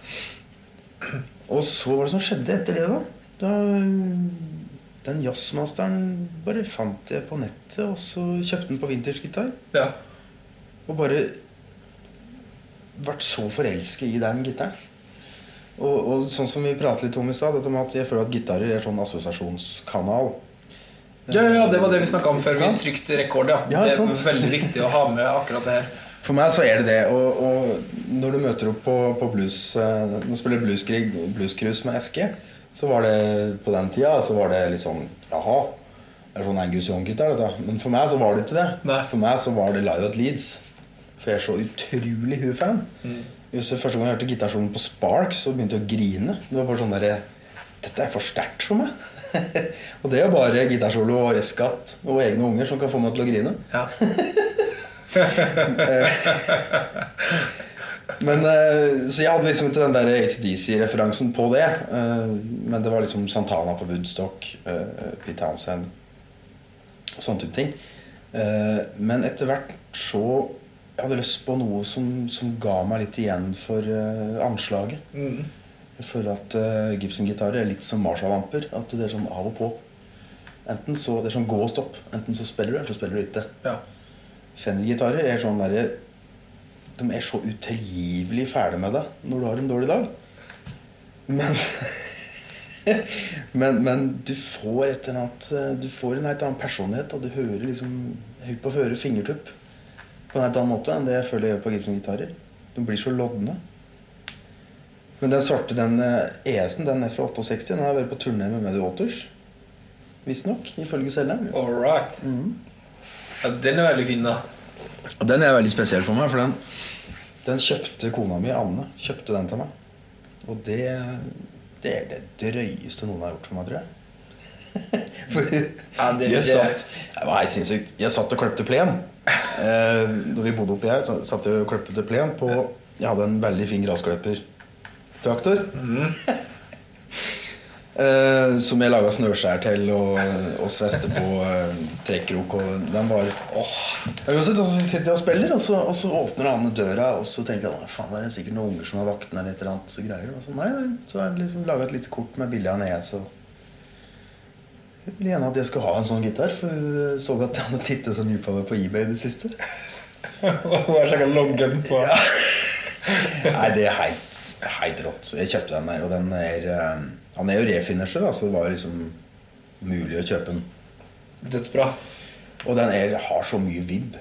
(clears throat) Og så var det som skjedde etter det, da? da den jazzmasteren bare fant jeg på nettet, og så kjøpte den på vintersgitar. Ja. Og bare vært så forelsket i den gitaren. Og, og sånn som vi pratet litt om i stad, jeg føler at gitarer er sånn assosiasjonskanal. Ja, ja, det var det vi snakka om før vi trykte rekord. Ja. Ja, det er veldig viktig å ha med akkurat det her. For meg så er det det. Og, og når du møter opp på, på blues eh, Når du spiller blueskrig, bluescruise med Eske, så var det på den tida så var det litt sånn Jaha. Det er sånn Angus Young-gitar, dette. Men for meg så var det ikke det. Nei. For meg så var det Live at Leeds. For jeg er så utrolig Who-fan. Just Første gang jeg hørte gitarsoloen på Sparks, så begynte jeg å grine. Det var bare sånn derre Dette er for sterkt for meg. (laughs) og det er bare gitarsolo og Rescat og egne unger som kan få meg til å grine. Ja. (laughs) Men, eh, så jeg hadde liksom ikke den der ACDC-referansen på det. eh, men det var liksom Santana på Woodstock, uh, Pete Townsend og sånne type ting. Eh, men etter hvert så Jeg hadde lyst på noe som, som ga meg litt igjen for uh, anslaget. Jeg føler at uh, Gibson-gitarer er litt som Marshall-amper. At det er sånn av og på. Enten så, Det er sånn gå og stopp. Enten så spiller du, eller så spiller du ikke. Ja. Fender-gitarer er sånn derre De er så utilgivelig fæle med deg når du har en dårlig dag. Men (laughs) men, men du får et eller annet eh, Du får en helt annen personlighet. Og du hører liksom Høyt på å høre fingertupp på en helt annen måte enn det jeg føler jeg gjør på Gibson-gitarer. De blir så lodne. Men den svarte, den eh, ES-en, den er fra 68. Den har vært på turné med Muddy Waters. Visstnok, ifølge selgeren. All right. Ja, den er veldig fin, da. Og den er veldig spesiell for meg, for den, den kjøpte kona mi, Anne, kjøpte den til meg. Og det, det er det drøyeste noen har gjort for meg, tror jeg. (laughs) for Ja, det- jeg, det- satt, jeg, var helt sinnssykt. Jeg satt og kløpte plen. Eh, da vi bodde oppi her, så satt jeg og kløpte plen på Jeg hadde en veldig fin gressklippertraktor. Eh, som jeg laga snøskjær til og, og sveste på uh, trekkrok. Og den var åh. Uansett, så sitter jeg og spiller, og så, og så åpner han døra, og så tenker jeg faen, det er sikkert noen unger som har vaktene eller et eller annet. Så greier og så, nei, nei, så har jeg liksom laga et lite kort med bilde av. Og jeg ville gjerne at jeg skulle ha en sånn gitar, for jeg så at jeg hadde tittet så mye på det på eBay i det siste. Hun har sjekka loggen på Nei, det er helt, helt rått. Så jeg kjøpte den der, og den er eh, Han er jo refinisher, så det var liksom mulig å kjøpe den. Dødsbra. Og den er, har så mye vibb.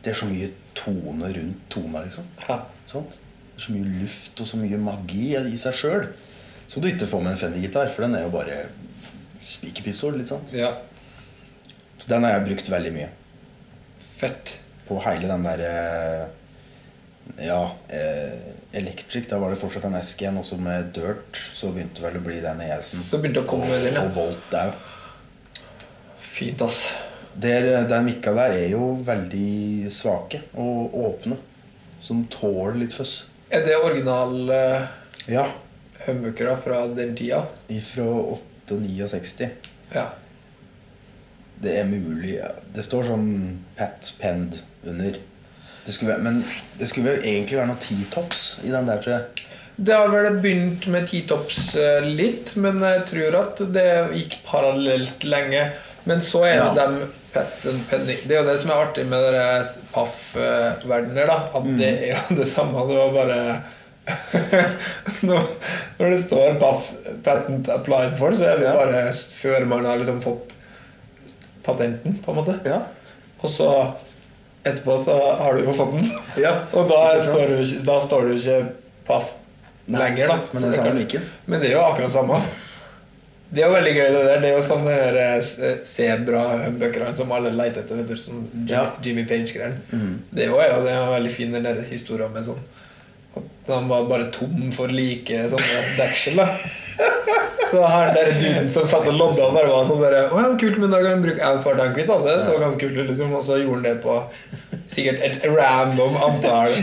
Det er så mye tone rundt tona, liksom. Ja. Sånt. Så mye luft og så mye magi i seg sjøl. Så du ikke får med en Fender-gitar, for den er jo bare spikerpistol. litt sant? ja. Så den har jeg brukt veldig mye. Fett. På hele den derre Ja, eh, Electric. Da var det fortsatt en SG-en, også med Dirt. Så begynte vel å bli den ES-en. Så begynte å komme den, ja. Og Volt der. Fint, ass. Der, den mikka der er jo veldig svake og åpne. Som tåler litt føss. Er det original uh, Ja. fra den tida? Ifra 869. Ja. Det er mulig. Det står sånn Pat Pend under. Det skulle men det skulle vel egentlig være noen T-tops i den der, tror jeg. Det har vel begynt med T-tops eh, litt, men jeg tror at det gikk parallelt lenge. Men så er det Ja. dem patent penny Det er jo det som er artig med Paff-verdener, da. At det er jo (laughs) det samme. Det var bare (laughs) når, det står patent applied for, så er det bare før man har liksom fått patenten, på en måte. Ja. Og så etterpå så har du jo fått den. (laughs) Ja. (laughs) Og da står, du, da står du ikke paff lenger, da. men det mikken. Men det er jo akkurat samme. Det er jo veldig gøy, det der. Det er jo sånn den eh, Sebra-bøkene som alle leter etter, vet du. Som Jimmy, Ja. Jimmy Page-greiene. Mm. Det er jo ja, det er veldig fin den der historien med sånn han var bare tom for like sånne deksel, da. Så her der duden som satt og lodda, han bare var sånn der, Å ja, kult, men da kan du bruke Dankit, da. Det så ganske kult ut, liksom. Og så gjorde han det på sikkert et random antall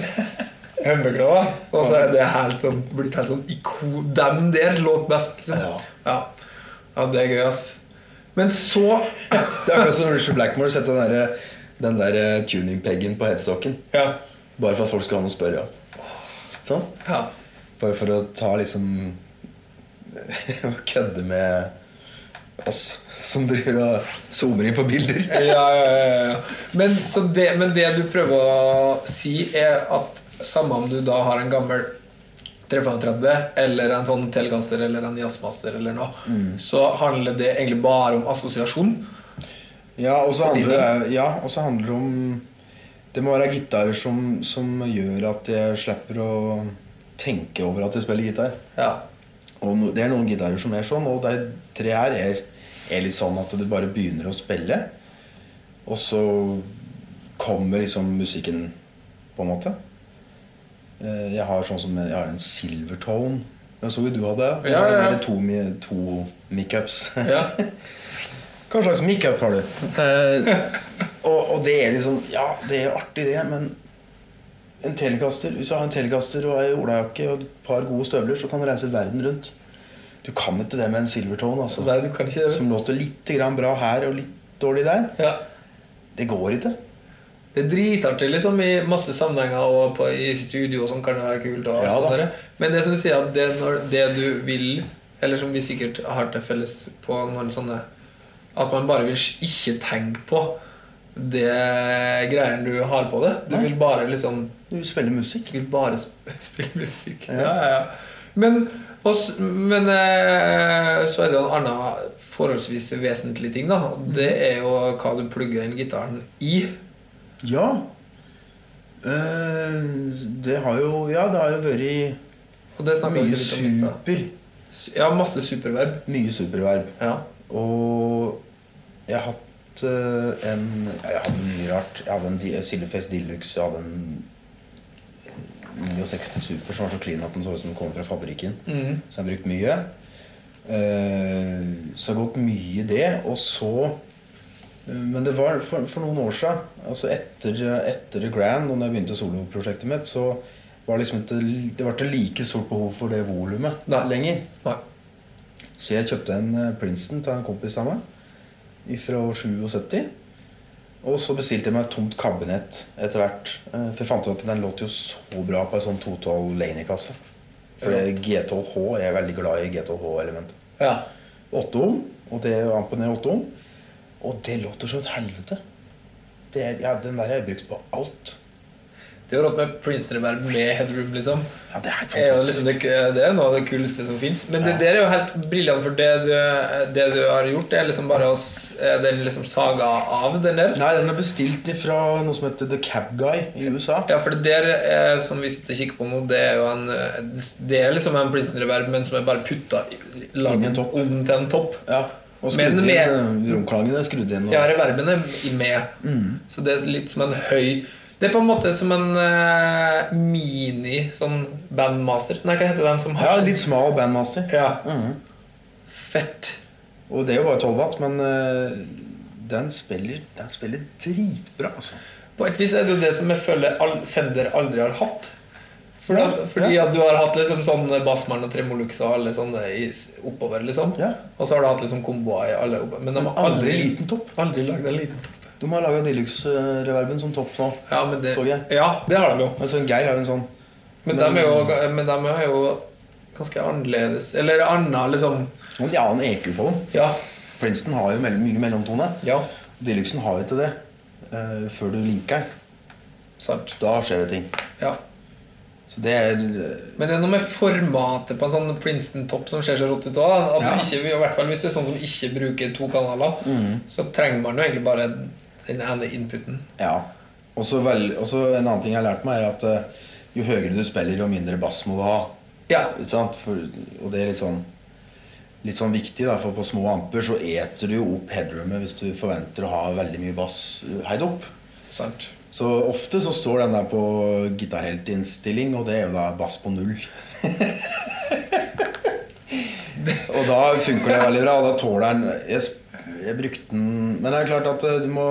Hemmekrava. Og så er det helt sånn, blitt helt sånn iko... Dem der låt best, liksom. Ja. Ja. ja, det er gøy, ass. Men så Det er akkurat som Richard Blackmore setter den der, den der eh, tuning-peggen på headstocken. Ja. Bare for at folk skal ha noe å spørre om. Sånn. ja. Bare for å ta liksom (laughs) Kødde med oss som driver og zoomer inn på bilder. ja, ja, ja, ja. Men, så det, men det du prøver å si, er at samme om du da har en gammel 335 eller en sånn Telecaster eller en Jazzmaster eller noe, så handler det egentlig bare om assosiasjon. Ja, og så handler, ja, handler det om Det må være gitarer som, som gjør at jeg slipper å tenke over at jeg spiller gitar. Ja. Og no, det er noen gitarer som er sånn, og de tre her er, er litt sånn at du bare begynner å spille, og så kommer liksom musikken, på en måte. Eh, Jeg har sånn som jeg har en silvertone. Jeg så jo du hadde. Ja, ja, ja. Eller to, to mickups. ja. (laughs) Hva slags makeup har du? Og, og det er liksom Ja, det er artig, det, men en telekaster, Hvis du har en telekaster og ei olajakke og et par gode støvler, så kan du reise verden rundt. Du kan ikke det med en silvertone, altså. Nei, du kan ikke det. Som låter litt grann bra her og litt dårlig der. Ja. Det går ikke. Det er dritartig liksom i masse sammenhenger og på, i studio som kan være kult. Og Ja, og. Men det som du sier at det, når det du vil, eller som vi sikkert har til felles på noen sånne At man bare vil ikke tenke på det greiene du har på det. Du Nei. vil bare liksom Du vil spille musikk. Du vil bare sp (laughs) spille musikk. Ja, ja, ja. Men, også, men eh, så er det en annen forholdsvis vesentlig ting. da Det er jo hva du plugger den gitaren i. Ja. Eh, det har jo Ja, det har jo vært Og det snakket vi mye litt om super. Ja, masse superverb. Mye superverb. Ja. Og jeg har hatt eh, en Jeg hadde mye rart. Jeg hadde en Di- Silverface Deluxe. Jeg hadde en 69 Super som var så clean at den så ut som den kom fra fabrikken. Mm. Så jeg har brukt mye. Eh, så det har gått mye i det. Og så eh, Men det var for, for noen år siden, altså etter, etter Grand, og når jeg begynte soloprosjektet mitt, så var liksom ikke Det var ikke like stort behov for det volumet lenger. Nei. Så jeg kjøpte en eh, Princeton til en kompis av meg fra 77. Og så bestilte jeg meg et tomt kabinett etter hvert. Eh, For jeg fant ut at den låt jo så bra på en sånn 212 Laney-kasse. For G12H jeg er veldig glad i G12H-elementet. ja. 8 ohm, og det er ampen er 8. Og det låter så et helvete. Det er, ja, den der har jeg brukt på alt. Det jo rått med Princeton-verb med headroom, liksom. Ja, det er helt er liksom det, det er noe av det kuleste som fins. Men det der er jo helt briljant, for det du, det du har gjort, det er liksom bare å den liksom saga av den der. Nei, den er bestilt fra noe som heter The Cab Guy i USA. Ja, for det der er, som vi sitter og kikker på nå, det er jo en Det er liksom en Princeton-reverb, men som er bare putta i om til en topp. Ja, og skrudd inn eh, romklangen er skrudd inn. Og, Ja, reverbene er i- med. Så det er litt som en høy Det er på en måte som en uh, mini sånn bandmaster. Nei, hva heter de som har ja, litt smal bandmaster. Ja. Mhm. Fett. Og det er jo bare 12 watt, men uh, den, spiller, den spiller dritbra, altså. På et vis er det jo det som jeg føler Fender aldri har hatt. For Ja, da, fordi ja. at du har hatt liksom sånn Bassmann og Tremolux og alle sånne i, oppover, liksom. Ja. Og så har du hatt liksom komboer i alle oppover. Men de har Aldri aldri, liten topp. aldri lagd en liten topp. De har laga Deluxe-reverben som topp nå. Ja, men det, Så jeg. ja, det har de jo. Altså, Geir har en sånn Men, Men- de er jo, men de er jo ganske annerledes Eller anna, liksom. Og en EQ på dem. Ja. Princeton har jo mye mellomtone. Ja, Deluxen har jo ikke det uh, før du linker den. sant. Da skjer det ting. Ja. Så det er eh, Men det er noe med formatet på en sånn Princeton-topp som ser så rått ut òg. Ja. ikke, I hvert fall hvis du er sånn som ikke bruker to kanaler, så trenger man jo egentlig bare den ene inputen. Ja. Og så en annen ting jeg har lært meg, er at uh, jo høyere du spiller, jo mindre bass må du ha. Ja. For, og det er litt sånn Litt sånn viktig, da, for på små amper så eter du jo opp headroomet hvis du forventer å ha veldig mye bass eh, heid opp. Sant. Så ofte så står den der på gitarheltinnstilling, og det er jo da bass på null. (laughs) og da funker det veldig bra, og da tåler den jeg, brukte den Men det er klart at eh, du må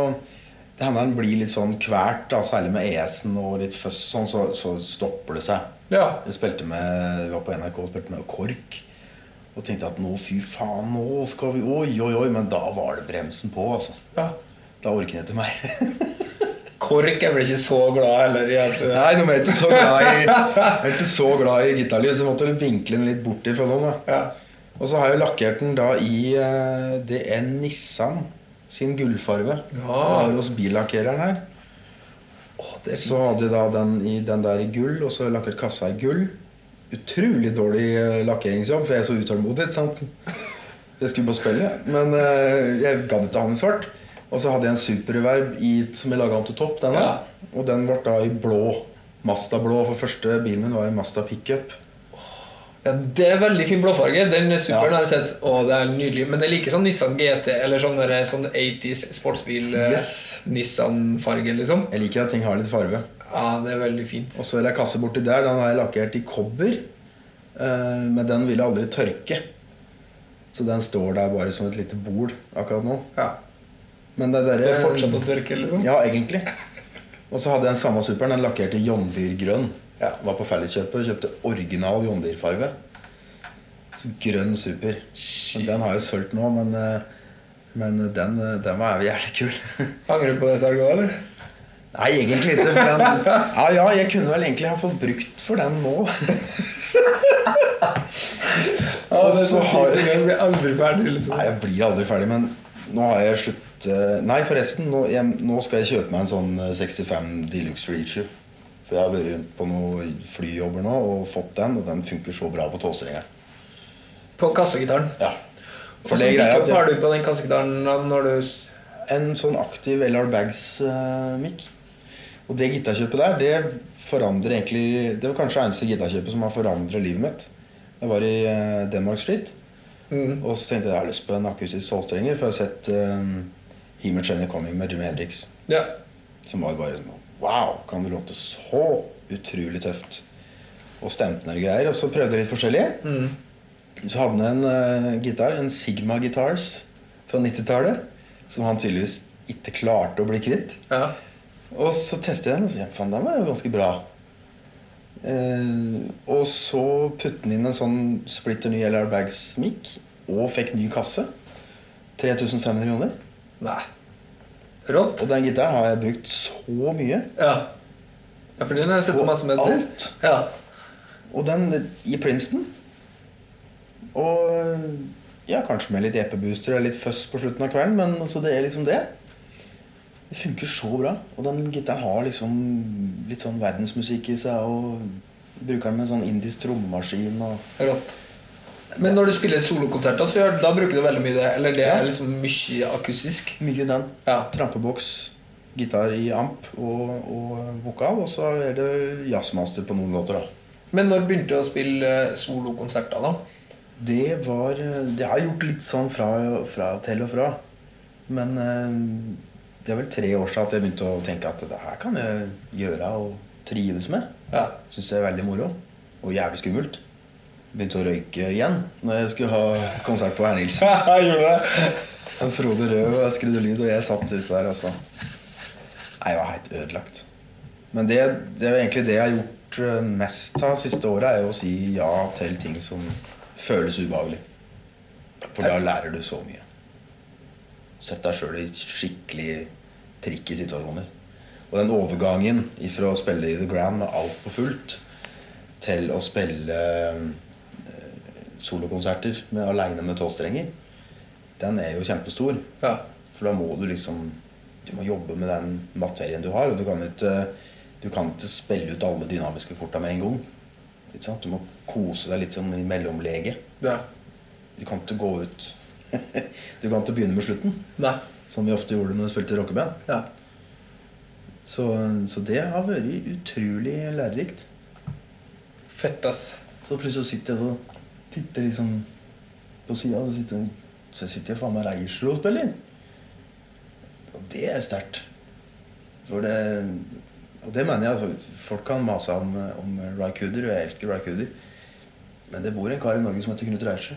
Det hender den blir litt sånn kvært, da, særlig med ES-en og litt føss, sånn, så, så stopper det seg. Ja. Jeg spilte med, vi var på NRK og spilte med KORK. Og tenkte at nå, fy faen, nå skal vi Oi, oi, oi. Men da var det bremsen på, altså. ja. Da orker jeg ikke mer. (laughs) Kork jeg ble ikke så glad heller i at Nei, nå er jeg ikke så glad i Jeg ikke så glad i gitarlyd, så måtte vinkle den litt borti fra noen. Da. Ja. Og så har jeg lakkert den da i eh, Det er Nissan sin gullfarve. Ja. hos billakkereren her. det er Så hadde jeg da den, i, den der i gull, og så lakkert kassa i gull. Utrolig dårlig eh, lakkeringsjobb, for jeg er så utålmodig. sant? Jeg skulle bare spille, men eh, jeg gadd ikke ha den i svart. Og så hadde jeg en superreverb i, som jeg laga om til topp. Denne. Ja. Og den ble da i blå. Mazda blå. For første bilen min var en Mazda pickup. Ja, det er veldig fin blåfarge. Den superen har jeg sett. Å, det er nydelig. Men det er like sånn Nissan GT, eller sånn, der, sånn 80s sportsbil eh, Yes. Liksom. Jeg liker at ting har litt farge. Ja, det er veldig fint. Og så er det kasse borti der. Den har jeg lakkert i kobber. eh, Men den vil aldri tørke. Så den står der bare som et lite bol akkurat nå. Ja. Men det der, er fortsatt å tørke, liksom. Ja, egentlig. Og så hadde jeg den samme superen. Den lakkerte i John. Ja. Var på Felleskjøpet og kjøpte original John Deere-farge. Grønn super. Shit. den har jeg solgt nå, men, eh, men den, eh, den var jævlig kul. (laughs) Angrer du på det salget òg, eller? Nei, egentlig ikke. Den, (laughs) ja, ja, jeg kunne vel egentlig ha fått brukt for den nå. (laughs) Ja, er så så har-. Jeg blir aldri ferdig, liksom. Nei, jeg blir aldri ferdig, men nå har jeg slutt eh, Nei, forresten, nå, jeg, nå skal jeg kjøpe meg en sånn eh, 65 Deluxe Reacher. For jeg har vært rundt på noen flyjobber nå og fått den, og den funker så bra på tolvstrengeren. På kassegitaren. Ja. For Hvordan det greia pickup har du på den kassegitaren når du En sånn aktiv LR Bags-mic. og det gitarkjøpet der, det forandrer egentlig Det var kanskje eneste gitarkjøpet som har forandret livet mitt. Jeg var i eh, Denmark Street. mm. Og så tenkte jeg jeg har lyst på en akustisk tolvstrenger, for jeg har sett um, He Much Any Coming med Jimmy Hendrix. Ja. Som var bare sånn Wow, kan det låte så utrolig tøft? Og stemte og greier. Og så prøvde jeg litt forskjellig. Mm. Så havnet en uh, gitar, en Sigma Guitars fra 90-tallet, som han tydeligvis ikke klarte å bli kvitt. ja. Og så testet jeg den og så faen, den var jo ganske bra. Uh, og så putte den inn en sånn splitter ny LR Bags-mic og fikk ny kasse. 3500 kroner. Nei. Rått. Og den gitaren har jeg brukt så mye. Ja. ja, for den har jeg sett På masse medier. alt. Ja. Og den i Princeton. Og ja, kanskje med litt EP-booster og litt fuzz på slutten av kvelden, men altså, det er liksom det. Det funker så bra. Og den gitaren har liksom litt sånn verdensmusikk i seg. Og bruker den med en sånn indisk trommemaskin og Rått. Men når du spiller solokonserter, så gjør, da bruker du veldig mye det. Eller det er liksom mye akustisk. mye den. Ja. Trampeboks, gitar i amp og, og vokal. Og så er det jazzmaster på noen låter, da. Men når begynte du å spille eh, solokonserter, da? Det var Det har jeg gjort litt sånn fra, fra til og fra. Men eh, det er vel tre år siden at jeg begynte å tenke at det her kan jeg gjøre og trives med. Ja. Syns det er veldig moro. Og jævlig skummelt. Begynte å røyke igjen når jeg skulle ha konsert på. (laughs) Jeg gjorde det. Frode Rød og skrudde lyd, og jeg satt ute der, altså. Nei, jeg var helt ødelagt. Men det, det er egentlig det jeg har gjort eh, mest av siste året, er å si ja til ting som føles ubehagelig. For da lærer du så mye. Sett deg sjøl i skikkelig tricky situasjoner. Og den overgangen fra å spille i The Grand med alt på fullt, til å spille eh, solokonserter med, aleine med tolvstrenger, den er jo kjempestor. Ja. For da må du liksom Du må jobbe med den materien du har. Og du kan ikke, du kan ikke spille ut alle dynamiske korta med en gang. Du må kose deg litt sånn i mellomlege. ja. Du kan ikke gå ut (laughs) Du kan ikke begynne med slutten, Nei. som vi ofte gjorde når vi spilte rockeband. Ja. Så, så det har vært utrolig lærerikt. Fett, ass. Så plutselig sitter jeg og titter liksom på sida, så sitter, så sitter jeg faen meg Reiersrud og spiller. Og det er sterkt. For det Og det mener jeg Folk kan mase om, om Rycooder, og jeg elsker Rycooder. Men det bor en kar i Norge som heter Knut Reiersrud.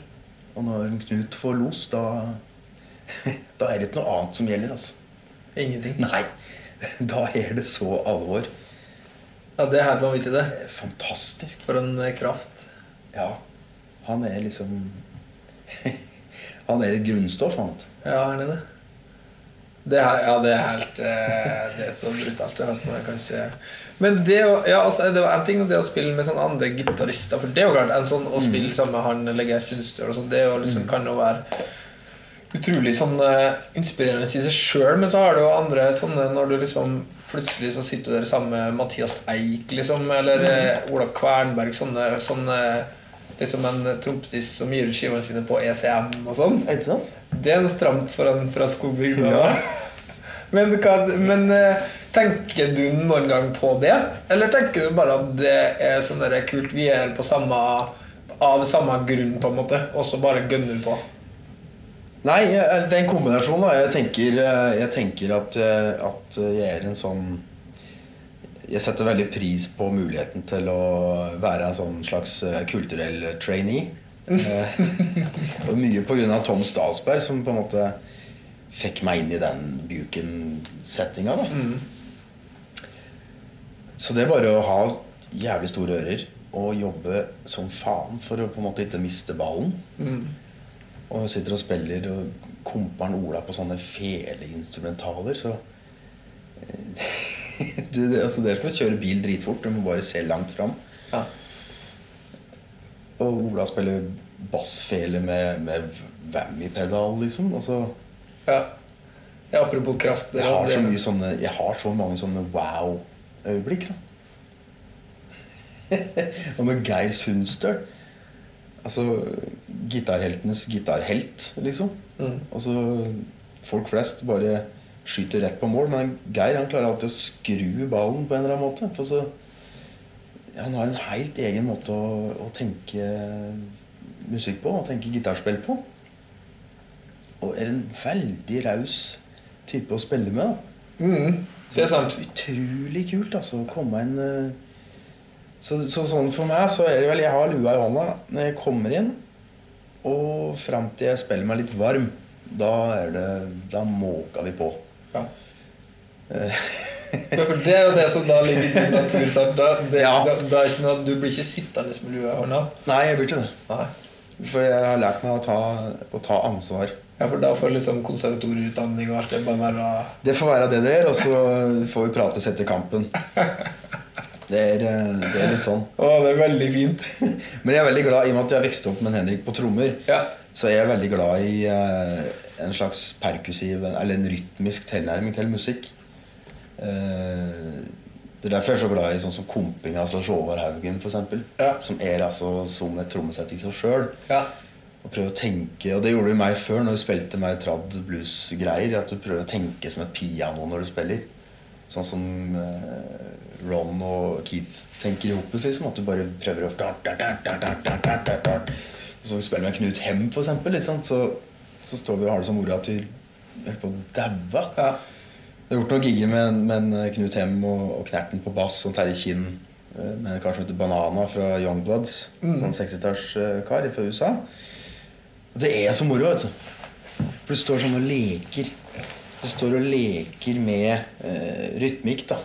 Og når Knut får los, da (laughs) Da er det ikke noe annet som gjelder, altså. Ingenting. Nei. (laughs) Da er det så alvor. Ja, det er helt vanvittig, det. Det Fantastisk. For en eh, kraft. Ja. Han er liksom (laughs) Han er et grunnstoff, han. Ja, han er det det? Er, ja, det er helt eh, Det er så brutalt. Det, at man kan ikke Men det ja, altså, Det var en ting det å spille med sånne andre gitarister. For det er jo klart en sånn å spille sammen med han Leger Sundstøl og sånn, det jo liksom, kan jo være utrolig sånn uh, inspirerende i seg sjøl, men så har du jo andre sånne når du liksom Plutselig så sitter du der sammen med Mathias Eik, liksom, eller eh, Ola Kvernberg, sånne, sånne Liksom en trompetist som gir ut skivene sine på ECM og sånn. Er ikke sant? Det er noe stramt for en fra Skogbygda. Men, men eh, tenker du noen gang på det? Eller tenker du bare at det er sånn der kult, vi er på samme av samme grunn, på en måte, og så bare gønner på? Nei, det er en kombinasjon. da Jeg tenker, eh, jeg tenker at, eh, at jeg er en sånn Jeg setter veldig pris på muligheten til å være en sånn slags eh, kulturell trainee. Eh, og mye pga. Tom Stalsberg, som på en måte fikk meg inn i den Buken-settinga. Mm. Så det er bare å ha jævlig store ører og jobbe som faen for å på en måte ikke miste ballen. Og sitter og spiller og komper'n Ola på sånne fele instrumentaler, så (laughs) du, det, altså det er som å kjøre bil dritfort. Du må bare se langt fram. Ja. Og Ola spiller bassfele med, med whammy-pedal, liksom. Altså, ja. ja apropos kraft jeg, har så mye sånne, jeg har så mange sånne wow-øyeblikk. (laughs) og med Geir Sundstøl. Altså gitarheltenes gitarhelt, liksom. Mm. Altså, folk flest bare skyter rett på mål, men Geir han klarer alltid å skru ballen på en eller annen måte. For så, han har en helt egen måte å, å tenke musikk på, å tenke gitarspill på. Og er en veldig raus type å spille med. Mm, det er sant. Utrolig kult, altså. Å komme inn eh, så, så sånn for meg så er det vel Jeg har lua i hånda når jeg kommer inn, og fram til jeg spiller meg litt varm. Da er det Da måker vi på. Ja. (laughs) Det er jo det som da ligger i natursart. Da, det, Ja. da, da er ikke noe, du blir ikke sittende med lua i hånda. Nei, jeg blir ikke det. Nei. For jeg har lært meg å ta, å ta ansvar. Ja, for da får liksom konservatorieutdanning og alt det bare være Det får være det der, og så får vi prates etter kampen. (laughs) Det er, eh, det er litt sånn. Å, det er veldig fint. (laughs) Men jeg er veldig glad, i og med at jeg vokste opp med Henrik på trommer, Ja. Så er jeg veldig glad i eh, en slags perkusiv, eller en rytmisk tilnærming til musikk. Eh, det er derfor jeg er så glad i sånn som komping av Lars Håvard Haugen, f.eks. Ja. Som er altså som et trommesett i seg sjøl. Ja. Og prøve å tenke, og det gjorde du meg før når du spilte meg trad blues-greier. At du prøver å tenke som et piano når du spiller. Sånn som eh, Ron og Keith tenker i hopet, liksom. At du bare prøver å så spiller vi med Knut Hem, for eksempel. Så, så står vi og har det så moro at vi holder på å daue. Ja. Jeg har gjort noen gigger med, med Knut Hem og, og Knerten på bass og Terje Kinn eh, med en kar som heter Banana fra Youngbloods. Mm. En 60-tallskar fra USA. Og det er så moro, vet du. For du står sånn og leker. Du står og leker med eh, rytmikk, da.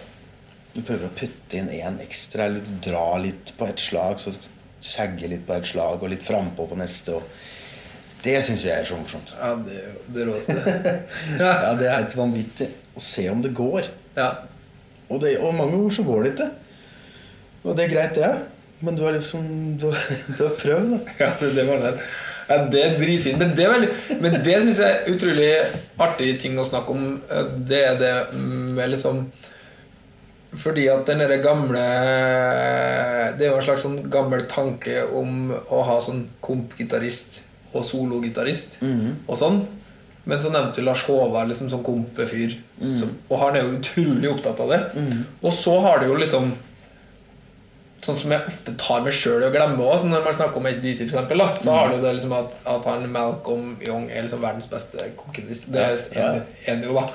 Du prøver å putte inn én ekstra, eller du drar litt på et slag, så sagger litt på et slag, og litt frampå på neste. Og det syns jeg er så morsomt. ja, det det råeste. (laughs) Ja, ja. det er helt vanvittig. Å se om det går. ja. Og, det, og mange ganger så går det ikke. Og det er greit, det. Men du har liksom Du, (laughs) du har prøvd, da. Ja, det, var det. Ja, det er dritfint. Men det, veldig, men det syns jeg er utrolig artig ting å snakke om. Det er det med liksom Fordi at den derre gamle Det er jo en slags sånn gammel tanke om å ha sånn kompgitarist og sologitarist og sånn. Men så nevnte du Lars Håvard liksom som kompefyr. Så- Og han er jo utrolig opptatt av det. Og så har det jo liksom Sånn som jeg ofte tar meg sjøl i å glemme òg, når man snakker om ACDC, for eksempel, mm. så har du det liksom at, at han Malcolm Young er liksom verdens beste kokketrist. Det er Ja. en, en jo, da.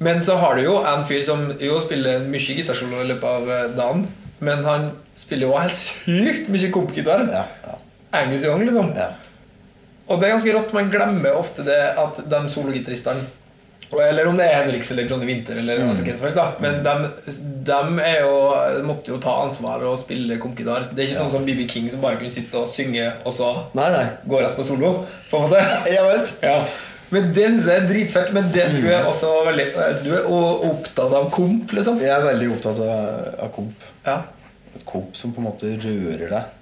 Men så har du jo en fyr som jo spiller mye gitarsolo i løpet av eh, dagen, men han spiller jo helt sykt mye kompgitar. Ja, ja, Angus Young, liksom. ja. Og det er ganske rått. Man glemmer ofte det at de sologitaristene Og- Eller om det er Henriks eller Johnny Winter eller altså hvem som helst. da Men de, er jo, måtte jo ta ansvar og spille kompgitar. Det er ikke sånn som BB King som bare kunne sitte og synge, og så Nei, nei. gå rett på solo. På en måte Jeg (laughs) vet. ja. Men det syns jeg er dritfett. Men det, du er også veldig Du er opptatt av komp, liksom. Jeg er veldig opptatt av, av komp. Ja. Et komp som på en måte rører deg.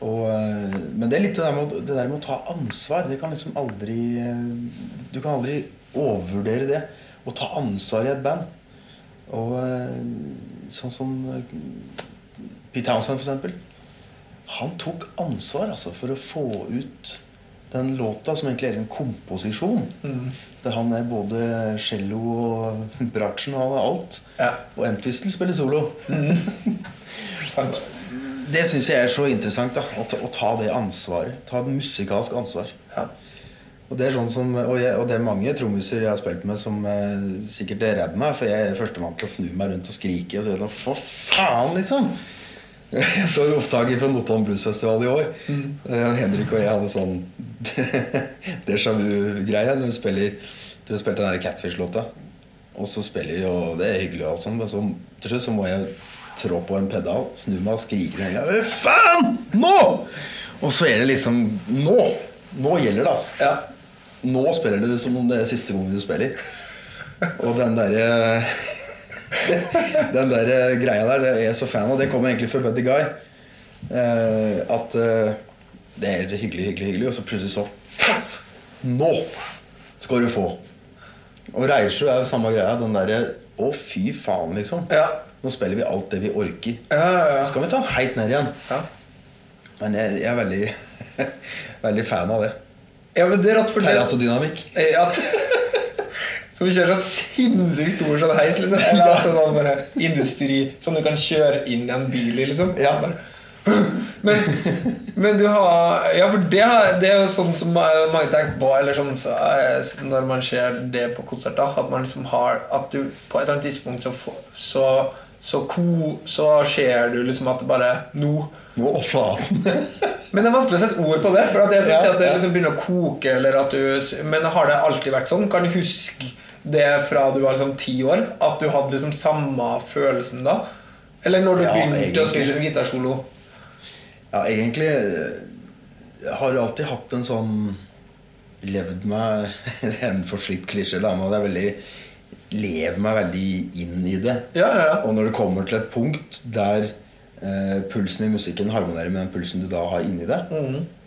Og, eh, men det er litt det der, med, det der med å ta ansvar. Det kan liksom aldri eh, Du kan aldri overvurdere det. Å ta ansvar i et band. Og eh, sånn som eh, Pete Townsend, for eksempel. Han tok ansvar altså, for å få ut den låta, som egentlig er en komposisjon. Der han er både cello og bratsjen og alt. Ja. Og Entwistle spiller solo. Mm. (laughs) Det syns jeg er så interessant. da Å ta, å ta det ansvaret. Ta et musikalsk ansvar. Ja. Og det er sånn som Og, jeg, og det er mange trommiser jeg har spilt med, som eh, sikkert er redd meg, for jeg er førstemann til å snu meg rundt og skrike og si For faen, liksom! (laughs) Jeg så opptaket fra Notodden Bluesfestival i år. Mm. Henrik og jeg hadde sånn (laughs) déjà vu-greie når vi spiller vi spilte den Catfish-låta. Og så spiller vi, og det er hyggelig, og sånt, men så til slutt så må jeg trå på en pedal, snu meg og skrike hele tiden. Faen! Nå! Og så er det liksom Nå! Nå gjelder det, altså. Ja. Nå spiller du som om det er siste gang du spiller. Og den derre (laughs) Den der greia der det er jeg så fan av. Det kommer egentlig fra Buddy Guy. Uh, at uh, det er hyggelig, hyggelig, hyggelig, og så plutselig så Faff! Nå skal du få. Og Reiersjø er jo samme greia. Den derre Å, fy faen, liksom. Ja. Nå spiller vi alt det vi orker. Ja, ja. Så kan vi ta den helt ned igjen. Ja. Men jeg, jeg er veldig, (laughs) veldig fan av det. ja, men det er rett for Terrassedynamikk. Eh, Ja. (laughs) Skal vi kjører sånn sinnssykt stor sånn heis, liksom? Eller sånn sånn bare industri Som du kan kjøre inn i en bil i, liksom? Ja. Men, men du har Ja, for det, det er jo sånn som mange tenker på Eller sånn så, eh, når man ser det på konserter, at man liksom har At du på et eller annet tidspunkt så, så så, ko, så ser du liksom at det bare Nå Å, faen. (laughs) Men det er vanskelig å sette ord på det. For at jeg synes Ja, at det liksom begynner å koke. Eller at du, men har det alltid vært sånn? Kan du huske det fra du var liksom ti år? At du hadde liksom samme følelsen da? Eller når du Ja, begynte egentlig. å spille liksom gitarsolo? Ja, egentlig har Jeg alltid hatt en sånn Levd meg (laughs) en forslitt klisjé, da, men det er veldig Lever meg veldig inn i det. Ja, ja, ja. Og når det kommer til et punkt der eh, pulsen i musikken harmonerer med den pulsen du da har inni deg,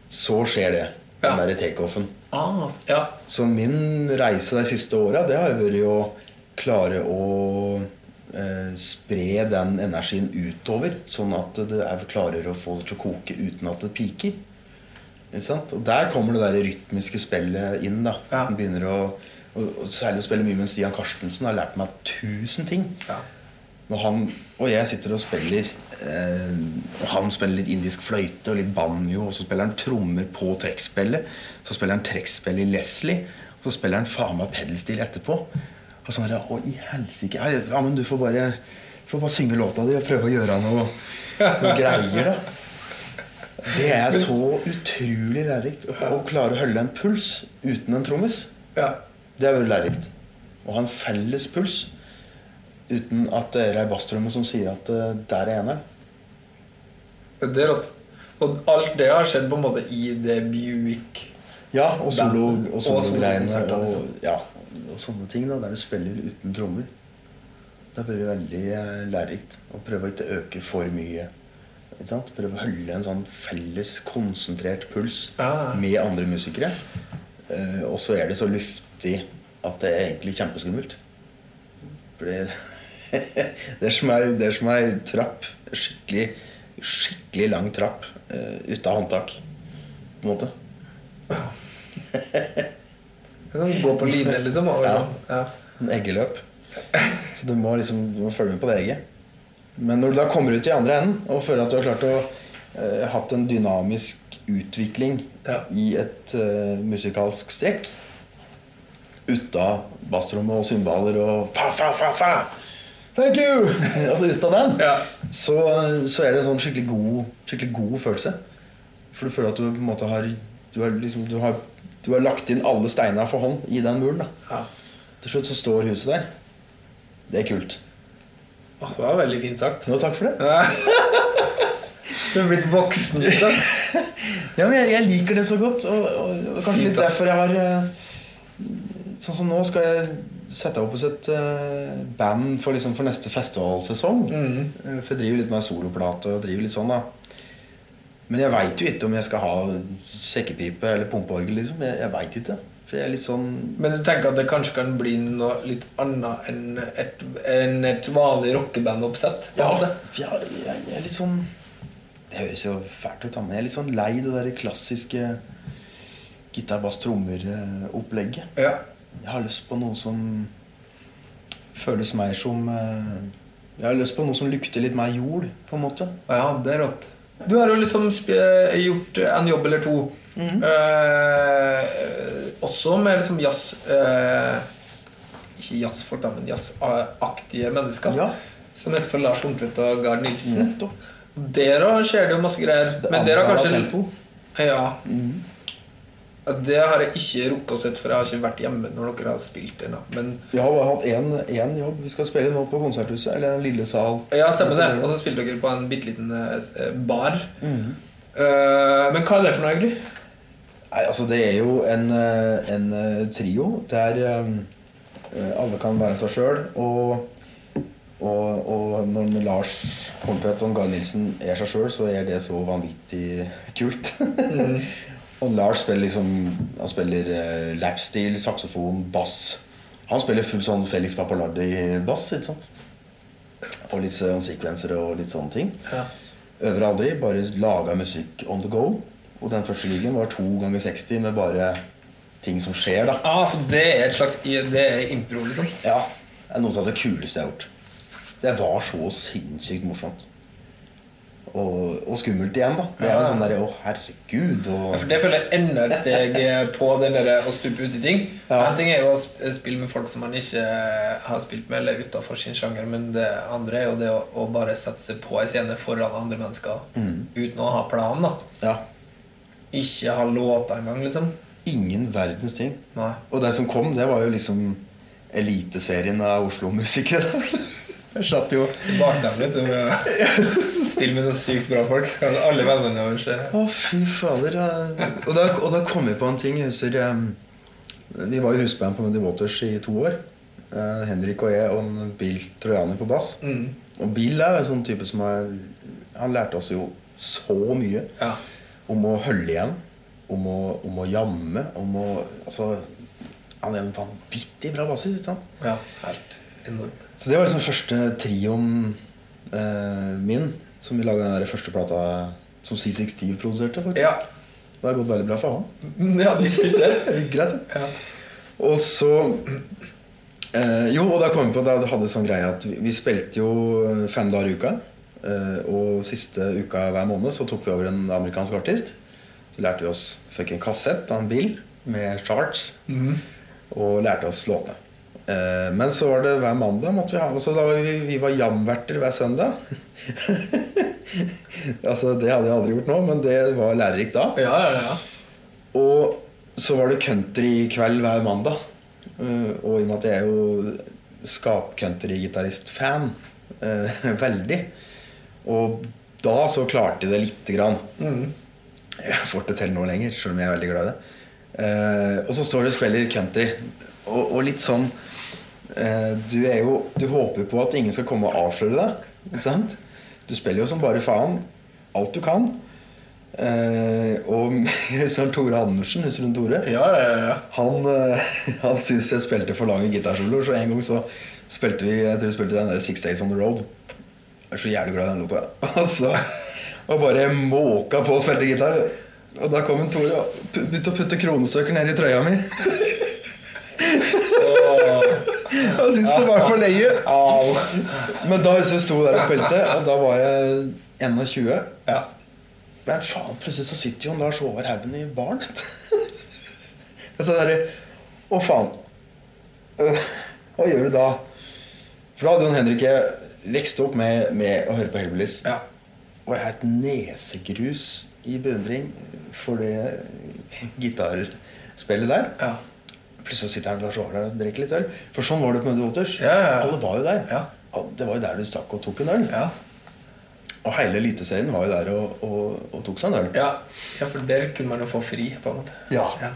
så skjer det. Den derre takeoffen. Ah, ja. Så min reise de siste åra, det har vært å klare å eh, spre den energien utover, sånn at det er klarer å få det til å koke uten at det piker. Og der kommer det der rytmiske spillet inn. da Ja. Begynner å og, og Særlig å spille mye med Stian Karstensen har lært meg tusen ting. Ja. Når han og jeg sitter og spiller Og han spiller litt indisk fløyte og litt banjo, og så spiller han trommer på trekkspillet. Så spiller han trekkspill i Leslie, og så spiller han faen meg pedelstil etterpå. Og sånn herre Å, i helsike. Ja, men du får bare, får bare synge låta di og prøve å gjøre noe, noe greier, da. Det er så utrolig lærerikt. Å, å klare å holde en puls uten en trommis. ja. Det er veldig lærerikt. Å ha en felles puls uten at det er ei basstromme som sier at eh, der er eneren. Det er rått. Og alt det har skjedd på en måte i det Buick Ja, og solo-greiene og Og sologreiene solokonserter, og, liksom. ja, og sånne ting. da, Der du spiller uten trommer. Det har vært veldig eh, lærerikt. Å prøve å ikke øke for mye. Ikke sant? Prøve å holde en sånn felles, konsentrert puls med andre musikere. Eh, og så er det så luftig at det er egentlig kjempeskummelt. For det, (laughs) det er som det er som ei trapp. Skikkelig, skikkelig lang trapp uh, av håndtak. På en måte. (laughs) Sånn, Gå på line, liksom. Over, Ja. ja. En eggeløp. Så du må liksom du må følge med på det egget. Men når du da kommer ut i andre enden og føler at du har klart å uh, hatt en dynamisk utvikling Ja. i et uh, musikalsk strekk ut av basstromme og cymbaler og fa, fa, fa, fa. Thank you! (laughs) altså ut av den. Ja. Så, så er det en sånn skikkelig god, skikkelig god følelse. For du føler at du på en måte har Du har, liksom, du har, du har lagt inn alle steiner for hånd i den muren. da Ja. Til slutt så står huset der. Det er kult. Åh, det var veldig fint sagt. Jo, takk for det. (laughs) Du er blitt voksen. liksom. (laughs) Ja, men jeg, jeg liker det så godt. Og, og, og kanskje litt derfor jeg har eh, Sånn som nå skal jeg sette opp hos et uh, band for, liksom, for neste festivalsesong. Mm. Eh, For jeg driver litt med soloplate og driver litt sånn, da. Men jeg veit jo ikke om jeg skal ha sekkepipe eller pumpeorgel, liksom. Jeg, jeg veit ikke. For jeg er litt sånn Men du tenker at det kanskje kan bli noe litt annet enn et, enn et vanlig rockebandoppsett? Ja, ja jeg, jeg er litt sånn Det høres jo fælt ut, men jeg er litt sånn lei det der klassiske gitar, bass, trommer-opplegget. ja. Jeg har lyst på noe som føles mer som eh, Jeg har lyst på noe som lukter litt mer jord, på en måte. Ja, det er rått. Du har jo liksom eh, gjort en jobb eller to. eh, også med liksom jazz eh, Ikke jazzfolk, da, men jazzaktige mennesker. Ja. Som heter for Lars Lundtvedt og Gard Nilsen. Mm. Der òg skjer det jo masse greier. Men dere har kanskje Ja. Ja. Det har jeg ikke rukket å sett, for jeg har ikke vært hjemme når dere har spilt det Men Vi har bare hatt én, jobb. Vi skal spille nå på Konserthuset, eller en lille sal. ja, stemmer det. Og så spilte dere på en bitte liten eh, bar. Uh, men hva er det for noe, egentlig? Nei, altså Det er jo en, eh, en trio der alle kan være seg sjøl. Og, og, og når Lars Horntvedt og Gard Nilsen er seg sjøl, så er det så vanvittig kult. (laughs) og Lars spiller liksom Han spiller uh, lapstil, saksofon, bass. Han spiller full sånn Felix Papalardi-bass, ikke sant? Og litt sånn sekvensere og litt sånne ting. Ja. Øver aldri, bare laga musikk on the go. Og den første gigen var to ganger 60 med bare ting som skjer, da. Ah, så det er et slags Det er impro, liksom? Ja, Det er noe av det kuleste jeg har gjort. Det var så sinnssykt morsomt. Og, og skummelt igjen, da. Det er jo sånn derre Å, herregud. Ja, for Det føler jeg enda et steg eh, på den der å stupe ut i ting. Ja. En ting er jo å spille med folk som man ikke har spilt med, eller utafor sin sjanger, men det andre er jo det å, å bare seg på ei scene foran andre mennesker uten å ha plan. da ja, Ikke ha låter engang, liksom. ingen verdens ting. Nei. Og det som kom, det var jo liksom eliteserien av Oslo-musikere. (laughs) Jeg satt jo Bak dem litt. Spille med så sykt bra folk. Alle vennene våre. Å, fy fader. Og da, og da kom jeg på en ting. Jeg husker De var jo husband på Muddy Waters i to år. Eh, Henrik og jeg og Bill Trojani på bass. Mm. Og Bill er jo en sånn type som har Han lærte oss jo så mye Ja. om å holde igjen. Om å, om å jamme. Om å Altså Han er en vanvittig bra bassist. ja. Helt enormt. Så det var liksom første trioen eh, min som vi laga den der første plata som C6 Steve produserte. faktisk. Ja. Det har gått veldig bra for han. ja, det gikk (laughs) greit. Ja. Og så eh, Jo, og da kom vi på Da hadde sånn greie at vi, vi spilte jo fem dager i uka. Eh, og siste uka hver måned så tok vi over en amerikansk artist. Så lærte vi oss Fikk en kassett av en Bill med charts. Og lærte oss låtene. Eh, men så var det hver mandag måtte vi ha Så da var vi, vi var jamverter hver søndag. (laughs) altså Det hadde jeg aldri gjort nå, men det var lærerikt da. Ja, ja, ja. Og så var det countrykveld hver mandag. Eh, og i og med at jeg er jo skap-countrygitarist-fan eh, (laughs) veldig Og da så klarte jeg det lite grann. Jeg får det til nå lenger, selv om jeg er veldig glad i det. Eh, og så står det og spiller country. Og, og litt sånn eh, Du er jo Du håper på at ingen skal komme og avsløre deg. Ikke sant? Du spiller jo som bare faen. Alt du kan. Eh, og (laughs) husker Tore Andersen? Husker du Tore? ja, ja, ja. Han, eh, (laughs) han syntes jeg spilte for lange gitarsoloer, så en gang så spilte vi jeg tror vi spilte den der Six Days On The Road. Jeg er så jævlig glad i den låta. Altså, (laughs) og bare måka på og spilte gitar. Og da kom en Tore og begynte å putte kronestøker ned i trøya mi. Han syntes det var for lenge. Men da husker jeg sto der og spilte, og da var jeg 21. ja. Men faen, plutselig så sitter jo Lars Håvard Haugen i baren. Jeg sa Og så derre Å, faen. Øh, Hva gjør du da? For da hadde Jon Henrik vokst opp med, med å høre på Hellbillies. ja. Og jeg har et nesegrus i beundring for det gitarspillet der. ja. Plutselig sitter han Lars der og drikker litt øl. For sånn var det på Muddy Waters. Ja, ja. Alle var jo der. Ja. Det var jo der du stakk og tok en øl. Ja. Og hele Eliteserien var jo der og, og, og tok seg en øl. Ja. ja, for der kunne man jo få fri, på en måte. Ja. Ja.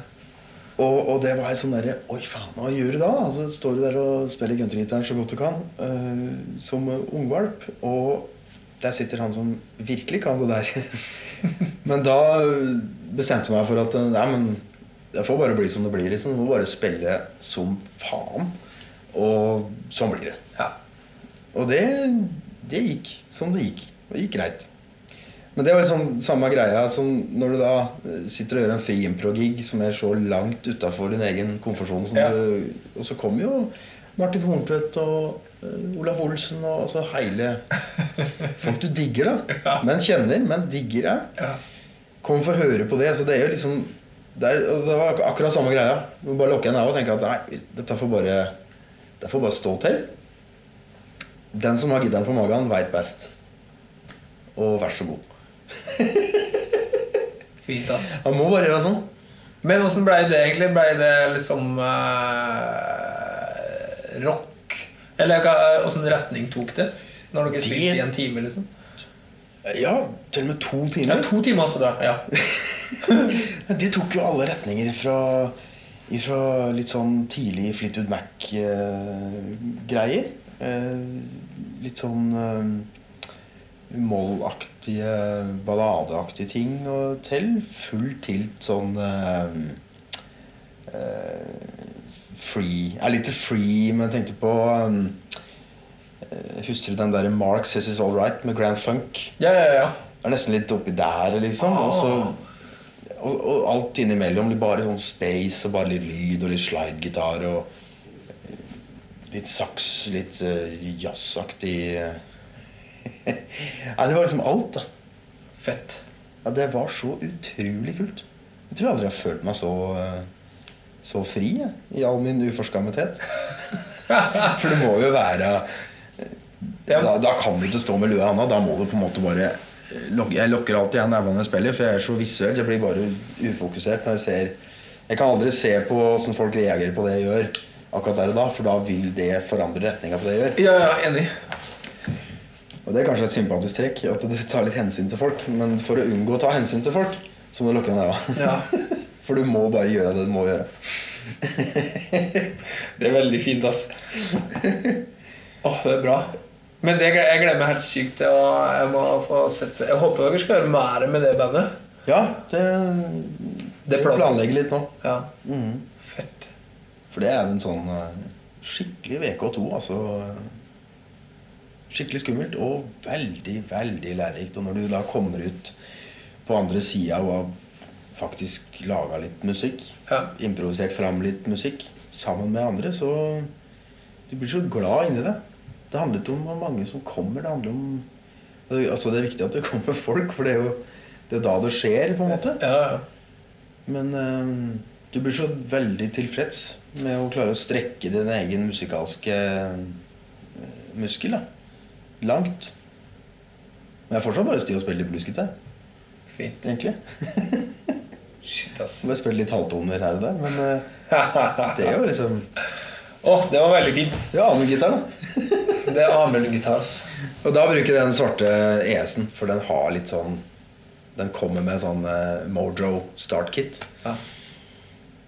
Og, og det var sånn derre Oi, faen, hva gjør du da? Altså, står du der og spiller guntergitaren så godt du kan, uh, som ungvalp, og der sitter han som virkelig kan det der. (laughs) men da bestemte jeg meg for at eh, Nei, men det får bare bli som det blir. liksom Du må bare spille som faen. Og sånn blir det. Ja. Og det, det gikk som det gikk. Det gikk greit. Men det var liksom samme greia som når du da eh, sitter og gjør en fri impro-gig som er så langt utafor din egen komfortsone. Ja. du- Og så kommer jo Martin Horntvedt og eh, Olaf Olsen og altså hele (laughs) Folk du digger, da. Men kjenner, men digger jeg. Ja. Kom for å høre på det. Så det er jo liksom det, er, det var akkurat samme greia. Du bare lukke igjen av og tenke at nei, dette får bare, det får bare stå til. Den som har gitteren på magen, veit best. Og vær så god. (laughs) Fint, ass. Han må bare gjøre sånn. Men åssen blei det egentlig? Blei det liksom uh, rock? Eller åssen retning tok det? Når dere spilte i en time, liksom? Ja, til og med to timer. Ja, to timer altså, da. Ja. (laughs) Det tok jo alle retninger fra, ifra litt sånn tidlig Fleetwood Mac-greier. litt sånn eh, mollaktige, balladeaktige ting og til. Full tilt sånn eh, eh, Free Er litt free, men jeg tenkte på eh, Husker du den der Mark Says It's All Right med Grand Funk? ja, ja, ja. Det er nesten litt oppi der, liksom. Og, så, og, og alt innimellom. Bare sånn space og bare litt lyd og litt slidegitar og eh, litt saks, litt uh, jazzaktig eh. (laughs) Nei, det var liksom alt, da. Fett. Ja, det var så utrolig kult. Jeg tror aldri jeg har følt meg så, eh, så fri jeg, i all min uforskammethet. (laughs) For det må jo være Ja. da, da kan du ikke stå med lua i handa. Da må du på en måte bare Jeg lukker alltid igjen nevene når jeg spiller, for jeg er så visuell. Jeg blir bare ufokusert når jeg ser Jeg kan aldri se på hvordan folk reagerer på det jeg gjør, akkurat der og da, for da vil det forandre retninga på det jeg gjør. Ja, ja, enig. Og det er kanskje et sympatisk trekk, at du tar litt hensyn til folk. Men for å unngå å ta hensyn til folk, så må du lukke neva. Ja. (laughs) For du må bare gjøre det du må gjøre. (laughs) Det er veldig fint, ass. Åh, det er bra. Men det, jeg gleder meg helt sykt til jeg må få sett Jeg håper dere skal gjøre mer med det bandet. Ja, det, Det det planlegger litt nå. Ja. Mm. Fett. For det er jo en sånn eh, skikkelig VK2, altså. Skikkelig skummelt og veldig, veldig lærerikt. Og når du da kommer ut på andre sida og har faktisk laga litt musikk, Ja. improvisert fram litt musikk sammen med andre, så du blir så glad inni det. Det handler ikke om hvor mange som kommer, det handler om Altså Det er viktig at det kommer folk, for det er jo det er da det skjer, på en måte. Ja, ja. Men uh, du blir så veldig tilfreds med å klare å strekke din egen musikalske eh, muskel. da. Langt. Men jeg er fortsatt bare stiv og spiller bluesgitar, Fint. egentlig. Shit, ass. Jeg spille litt halvtoner her og der, men uh, (laughs) det er jo liksom Åh, det var veldig fint. Ja, allmenngitar, da. (laughs) Det er Amund-gitar, ass. Og da bruker jeg den svarte ES-en, for den har litt sånn Den kommer med sånn uh, Mojo start-kit. Ja.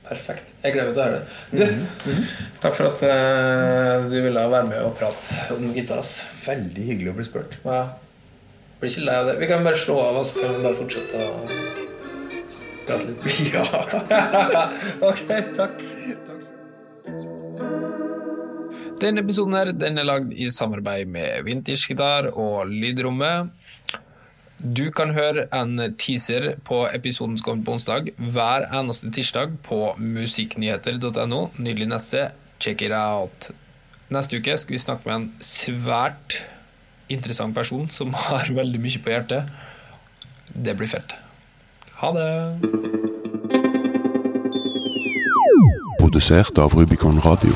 Perfekt. Jeg gleder meg til å høre det. Du, takk for at uh, du ville være med og prate om gitar. ass. Veldig hyggelig å bli spurt. Ja. Blir ikke lei av det. Vi kan bare slå av, og så kan vi bare fortsette å prate litt. (laughs) Ja. (laughs) ok, takk. Denne episoden her, den er lagd i samarbeid med Vintage Gitar og Lydrommet. Du kan høre en teaser på episoden som kommer på onsdag hver eneste tirsdag på musikknyheter.no. Nydelig nettsted. Check it out. Neste uke skal vi snakke med en svært interessant person som har (laughs) veldig mye på hjertet. Det blir fett. Ha det. Produsert av Rubicon Radio.